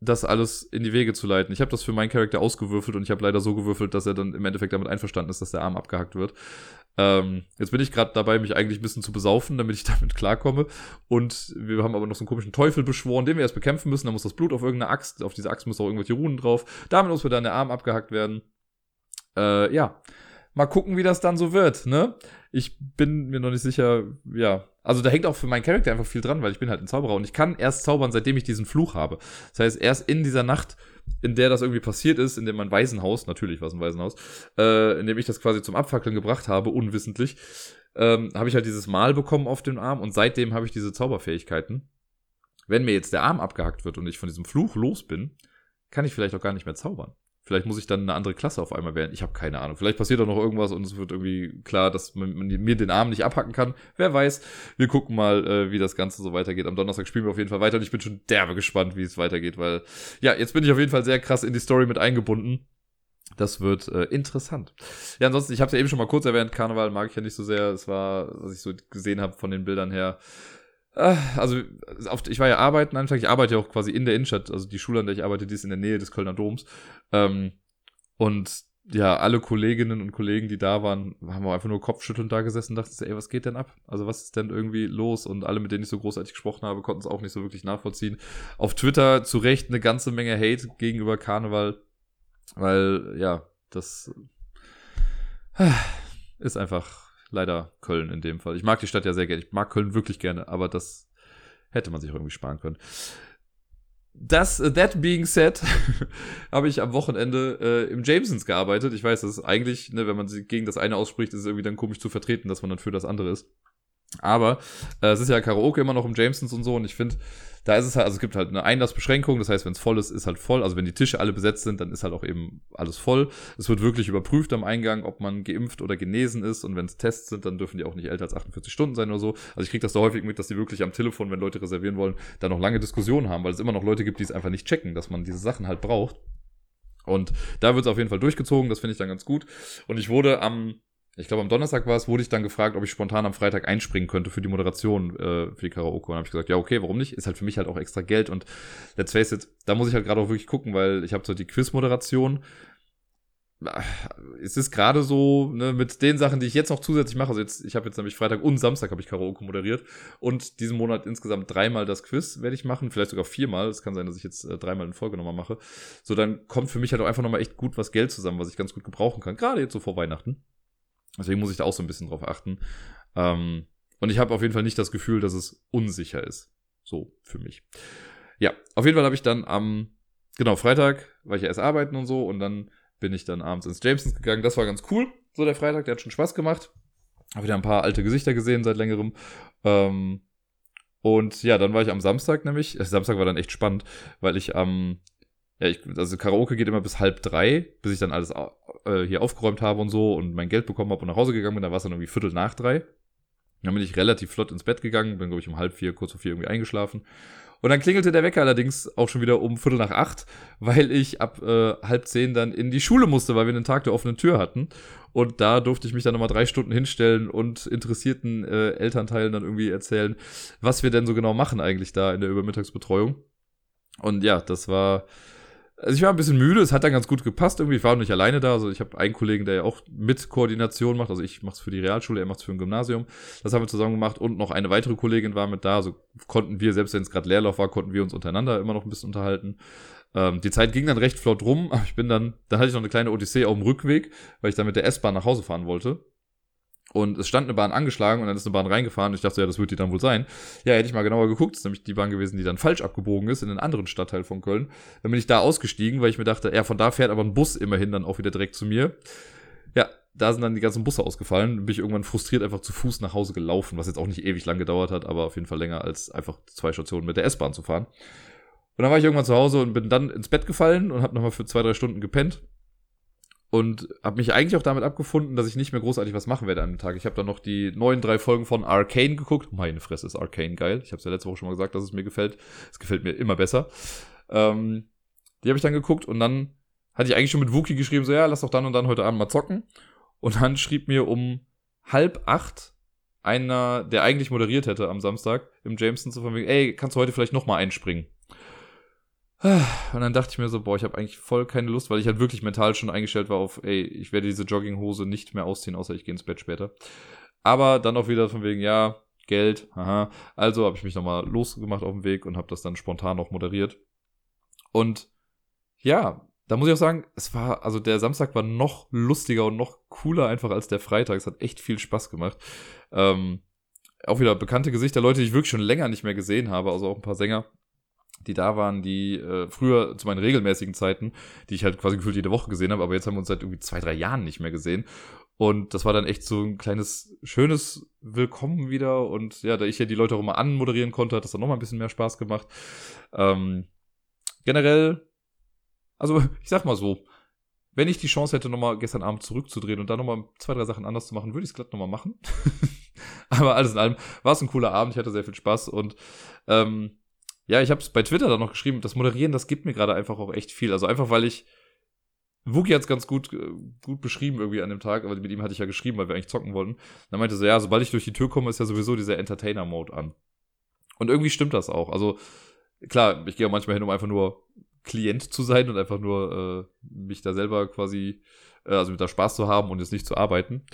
das alles in die Wege zu leiten. Ich habe das für meinen Charakter ausgewürfelt und ich habe leider so gewürfelt, dass er dann im Endeffekt damit einverstanden ist, dass der Arm abgehackt wird. Ähm, jetzt bin ich gerade dabei, mich eigentlich ein bisschen zu besaufen, damit ich damit klarkomme. Und wir haben aber noch so einen komischen Teufel beschworen, den wir erst bekämpfen müssen. Da muss das Blut auf irgendeine Axt, auf diese Axt muss auch irgendwelche Runen drauf. Damit muss mir dann der Arm abgehackt werden. Äh, ja mal gucken, wie das dann so wird, ne? Ich bin mir noch nicht sicher, ja. Also da hängt auch für meinen Charakter einfach viel dran, weil ich bin halt ein Zauberer und ich kann erst zaubern, seitdem ich diesen Fluch habe. Das heißt, erst in dieser Nacht, in der das irgendwie passiert ist, in dem mein Waisenhaus, natürlich war es ein Waisenhaus, äh, in dem ich das quasi zum Abfackeln gebracht habe, unwissentlich, ähm, habe ich halt dieses Mal bekommen auf dem Arm und seitdem habe ich diese Zauberfähigkeiten. Wenn mir jetzt der Arm abgehackt wird und ich von diesem Fluch los bin, kann ich vielleicht auch gar nicht mehr zaubern. Vielleicht muss ich dann eine andere Klasse auf einmal wählen. Ich habe keine Ahnung. Vielleicht passiert auch noch irgendwas und es wird irgendwie klar, dass man, mir den Arm nicht abhacken kann. Wer weiß. Wir gucken mal, äh, wie das Ganze so weitergeht. Am Donnerstag spielen wir auf jeden Fall weiter und ich bin schon derbe gespannt, wie es weitergeht, weil ja, jetzt bin ich auf jeden Fall sehr krass in die Story mit eingebunden. Das wird äh, interessant. Ja, ansonsten, ich habe es ja eben schon mal kurz erwähnt, Karneval mag ich ja nicht so sehr. Es war, was ich so gesehen habe von den Bildern her, äh, also ich war ja arbeiten einfach, ich arbeite ja auch quasi in der Innenstadt, also die Schule, an der ich arbeite, die ist in der Nähe des Kölner Doms. Ähm, und ja, alle Kolleginnen und Kollegen, die da waren, haben einfach nur kopfschüttelnd da gesessen und dachten, ey, was geht denn ab? Also was ist denn irgendwie los? Und alle, mit denen ich so großartig gesprochen habe, konnten es auch nicht so wirklich nachvollziehen. Auf Twitter zu Recht eine ganze Menge Hate gegenüber Karneval, weil, ja, das ist einfach leider Köln in dem Fall. Ich mag die Stadt ja sehr gerne. Ich mag Köln wirklich gerne, aber das hätte man sich auch irgendwie sparen können. Das, uh, that being said, habe ich am Wochenende äh, im Jamesons gearbeitet. Ich weiß, das ist eigentlich, ne, wenn man gegen das eine ausspricht, ist es irgendwie dann komisch zu vertreten, dass man dann für das andere ist. Aber äh, es ist ja Karaoke immer noch im Jamesons und so und ich finde, da ist es halt, also es gibt halt eine Einlassbeschränkung, das heißt, wenn es voll ist, ist halt voll. Also wenn die Tische alle besetzt sind, dann ist halt auch eben alles voll. Es wird wirklich überprüft am Eingang, ob man geimpft oder genesen ist und wenn es Tests sind, dann dürfen die auch nicht älter als 48 Stunden sein oder so. Also ich kriege das da häufig mit, dass die wirklich am Telefon, wenn Leute reservieren wollen, da noch lange Diskussionen haben, weil es immer noch Leute gibt, die es einfach nicht checken, dass man diese Sachen halt braucht. Und da wird es auf jeden Fall durchgezogen, das finde ich dann ganz gut. Und ich wurde am ich glaube am Donnerstag war es, wurde ich dann gefragt, ob ich spontan am Freitag einspringen könnte für die Moderation äh, für die Karaoke. Und habe ich gesagt, ja, okay, warum nicht? Ist halt für mich halt auch extra Geld. Und let's face it, da muss ich halt gerade auch wirklich gucken, weil ich habe so die Quiz-Moderation. Es ist gerade so, ne, mit den Sachen, die ich jetzt noch zusätzlich mache. Also jetzt, ich habe jetzt nämlich Freitag und Samstag habe ich Karaoke moderiert. Und diesen Monat insgesamt dreimal das Quiz werde ich machen, vielleicht sogar viermal. Es kann sein, dass ich jetzt äh, dreimal in Folge nochmal mache. So, dann kommt für mich halt auch einfach nochmal echt gut was Geld zusammen, was ich ganz gut gebrauchen kann. Gerade jetzt so vor Weihnachten. Deswegen muss ich da auch so ein bisschen drauf achten. Ähm, und ich habe auf jeden Fall nicht das Gefühl, dass es unsicher ist. So für mich. Ja, auf jeden Fall habe ich dann am, genau, Freitag war ich ja erst arbeiten und so und dann bin ich dann abends ins Jamesons gegangen. Das war ganz cool, so der Freitag, der hat schon Spaß gemacht. Habe wieder ein paar alte Gesichter gesehen seit längerem. Ähm, und ja, dann war ich am Samstag nämlich. Äh, Samstag war dann echt spannend, weil ich am ja, ich, also Karaoke geht immer bis halb drei, bis ich dann alles äh, hier aufgeräumt habe und so und mein Geld bekommen habe und nach Hause gegangen bin. Da war es dann irgendwie Viertel nach drei. Dann bin ich relativ flott ins Bett gegangen, bin, glaube ich, um halb vier, kurz vor vier irgendwie eingeschlafen. Und dann klingelte der Wecker allerdings auch schon wieder um Viertel nach acht, weil ich ab äh, halb zehn dann in die Schule musste, weil wir einen Tag der offenen Tür hatten. Und da durfte ich mich dann nochmal drei Stunden hinstellen und interessierten äh, Elternteilen dann irgendwie erzählen, was wir denn so genau machen eigentlich da in der Übermittagsbetreuung. Und ja, das war also ich war ein bisschen müde, es hat dann ganz gut gepasst irgendwie. Ich war nicht alleine da. Also ich habe einen Kollegen, der ja auch mit Koordination macht. Also ich mache es für die Realschule, er macht es für ein Gymnasium. Das haben wir zusammen gemacht und noch eine weitere Kollegin war mit da. Also konnten wir, selbst wenn es gerade Leerlauf war, konnten wir uns untereinander immer noch ein bisschen unterhalten. Ähm, die Zeit ging dann recht flott rum, aber ich bin dann, dann hatte ich noch eine kleine Odyssee auf dem Rückweg, weil ich dann mit der S-Bahn nach Hause fahren wollte. Und es stand eine Bahn angeschlagen und dann ist eine Bahn reingefahren und ich dachte, ja, das wird die dann wohl sein. Ja, hätte ich mal genauer geguckt, das ist nämlich die Bahn gewesen, die dann falsch abgebogen ist in einen anderen Stadtteil von Köln. Dann bin ich da ausgestiegen, weil ich mir dachte, ja, von da fährt aber ein Bus immerhin dann auch wieder direkt zu mir. Ja, da sind dann die ganzen Busse ausgefallen. Bin ich irgendwann frustriert einfach zu Fuß nach Hause gelaufen, was jetzt auch nicht ewig lang gedauert hat, aber auf jeden Fall länger als einfach zwei Stationen mit der S-Bahn zu fahren. Und dann war ich irgendwann zu Hause und bin dann ins Bett gefallen und habe nochmal für zwei, drei Stunden gepennt und habe mich eigentlich auch damit abgefunden, dass ich nicht mehr großartig was machen werde an dem Tag. Ich habe dann noch die neuen drei Folgen von Arcane geguckt. Meine Fresse ist Arcane geil. Ich habe es ja letzte Woche schon mal gesagt, dass es mir gefällt. Es gefällt mir immer besser. Ähm, die habe ich dann geguckt und dann hatte ich eigentlich schon mit Wookie geschrieben, so ja, lass doch dann und dann heute Abend mal zocken. Und dann schrieb mir um halb acht einer, der eigentlich moderiert hätte am Samstag im Jameson zu von wegen, ey, kannst du heute vielleicht noch mal einspringen? Und dann dachte ich mir so, boah, ich habe eigentlich voll keine Lust, weil ich halt wirklich mental schon eingestellt war auf, ey, ich werde diese Jogginghose nicht mehr ausziehen, außer ich gehe ins Bett später. Aber dann auch wieder von wegen, ja, Geld, aha. Also habe ich mich nochmal losgemacht auf dem Weg und habe das dann spontan noch moderiert. Und ja, da muss ich auch sagen, es war, also der Samstag war noch lustiger und noch cooler einfach als der Freitag. Es hat echt viel Spaß gemacht. Ähm, auch wieder bekannte Gesichter, Leute, die ich wirklich schon länger nicht mehr gesehen habe, also auch ein paar Sänger die da waren, die äh, früher zu meinen regelmäßigen Zeiten, die ich halt quasi gefühlt jede Woche gesehen habe, aber jetzt haben wir uns seit irgendwie zwei, drei Jahren nicht mehr gesehen. Und das war dann echt so ein kleines, schönes Willkommen wieder. Und ja, da ich ja die Leute auch immer anmoderieren konnte, hat das dann nochmal ein bisschen mehr Spaß gemacht. Ähm, generell, also ich sag mal so, wenn ich die Chance hätte, nochmal gestern Abend zurückzudrehen und dann nochmal zwei, drei Sachen anders zu machen, würde ich es glatt nochmal machen. Aber alles in allem war es ein cooler Abend, ich hatte sehr viel Spaß und ähm, ja, ich habe es bei Twitter dann noch geschrieben, das Moderieren, das gibt mir gerade einfach auch echt viel. Also einfach, weil ich Wookie hat es ganz gut, äh, gut beschrieben irgendwie an dem Tag, aber mit ihm hatte ich ja geschrieben, weil wir eigentlich zocken wollten. Dann meinte so, ja, sobald ich durch die Tür komme, ist ja sowieso dieser Entertainer-Mode an. Und irgendwie stimmt das auch. Also, klar, ich gehe auch manchmal hin, um einfach nur Klient zu sein und einfach nur äh, mich da selber quasi, äh, also mit da Spaß zu haben und jetzt nicht zu arbeiten.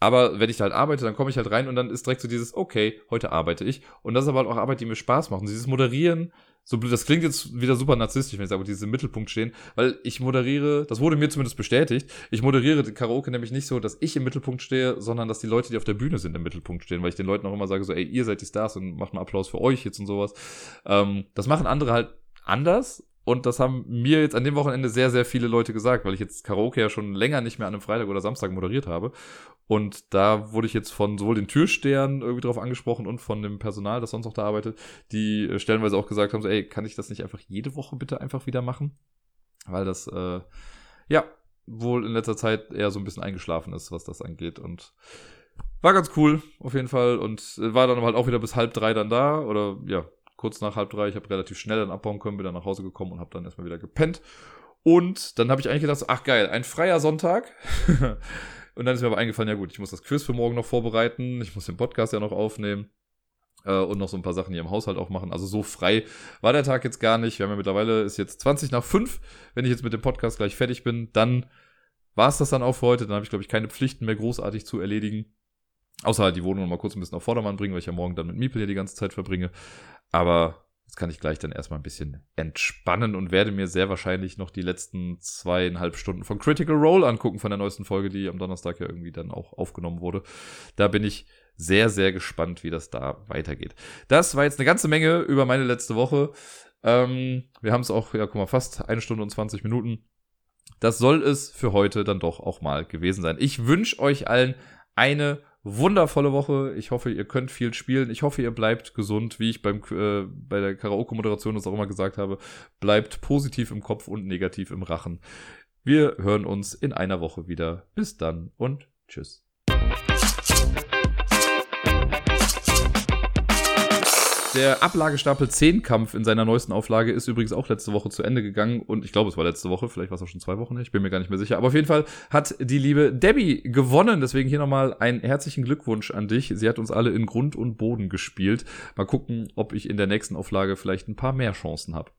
Aber wenn ich da halt arbeite, dann komme ich halt rein und dann ist direkt so dieses, okay, heute arbeite ich. Und das ist aber halt auch Arbeit, die mir Spaß macht. Und dieses Moderieren, so blöd, das klingt jetzt wieder super narzisstisch, wenn ich sage, diese im Mittelpunkt stehen, weil ich moderiere, das wurde mir zumindest bestätigt, ich moderiere den Karaoke nämlich nicht so, dass ich im Mittelpunkt stehe, sondern dass die Leute, die auf der Bühne sind, im Mittelpunkt stehen, weil ich den Leuten auch immer sage, so, ey, ihr seid die Stars und macht mal Applaus für euch jetzt und sowas. Ähm, das machen andere halt anders, und das haben mir jetzt an dem Wochenende sehr, sehr viele Leute gesagt, weil ich jetzt Karaoke ja schon länger nicht mehr an einem Freitag oder Samstag moderiert habe. Und da wurde ich jetzt von sowohl den Türstern irgendwie drauf angesprochen und von dem Personal, das sonst noch da arbeitet, die äh, stellenweise auch gesagt haben, so, ey, kann ich das nicht einfach jede Woche bitte einfach wieder machen? Weil das, äh, ja, wohl in letzter Zeit eher so ein bisschen eingeschlafen ist, was das angeht. Und war ganz cool, auf jeden Fall. Und war dann halt auch wieder bis halb drei dann da. Oder ja, kurz nach halb drei. Ich habe relativ schnell dann abbauen können, bin dann nach Hause gekommen und habe dann erstmal wieder gepennt. Und dann habe ich eigentlich gedacht, ach geil, ein freier Sonntag. und dann ist mir aber eingefallen, ja gut, ich muss das Quiz für morgen noch vorbereiten, ich muss den Podcast ja noch aufnehmen äh, und noch so ein paar Sachen hier im Haushalt auch machen. Also so frei war der Tag jetzt gar nicht. Wir haben ja mittlerweile, ist jetzt 20 nach 5. Wenn ich jetzt mit dem Podcast gleich fertig bin, dann war es das dann auch für heute. Dann habe ich, glaube ich, keine Pflichten mehr großartig zu erledigen. Außer halt die Wohnung noch mal kurz ein bisschen auf Vordermann bringen, weil ich ja morgen dann mit Miepel hier die ganze Zeit verbringe. Aber jetzt kann ich gleich dann erstmal ein bisschen entspannen und werde mir sehr wahrscheinlich noch die letzten zweieinhalb Stunden von Critical Role angucken von der neuesten Folge, die am Donnerstag ja irgendwie dann auch aufgenommen wurde. Da bin ich sehr, sehr gespannt, wie das da weitergeht. Das war jetzt eine ganze Menge über meine letzte Woche. Ähm, wir haben es auch, ja, guck mal, fast eine Stunde und 20 Minuten. Das soll es für heute dann doch auch mal gewesen sein. Ich wünsche euch allen eine wundervolle Woche. Ich hoffe, ihr könnt viel spielen. Ich hoffe, ihr bleibt gesund, wie ich beim, äh, bei der Karaoke-Moderation das auch immer gesagt habe. Bleibt positiv im Kopf und negativ im Rachen. Wir hören uns in einer Woche wieder. Bis dann und tschüss. Der Ablagestapel 10 Kampf in seiner neuesten Auflage ist übrigens auch letzte Woche zu Ende gegangen und ich glaube, es war letzte Woche, vielleicht war es auch schon zwei Wochen, ich bin mir gar nicht mehr sicher. Aber auf jeden Fall hat die liebe Debbie gewonnen. Deswegen hier nochmal einen herzlichen Glückwunsch an dich. Sie hat uns alle in Grund und Boden gespielt. Mal gucken, ob ich in der nächsten Auflage vielleicht ein paar mehr Chancen habe.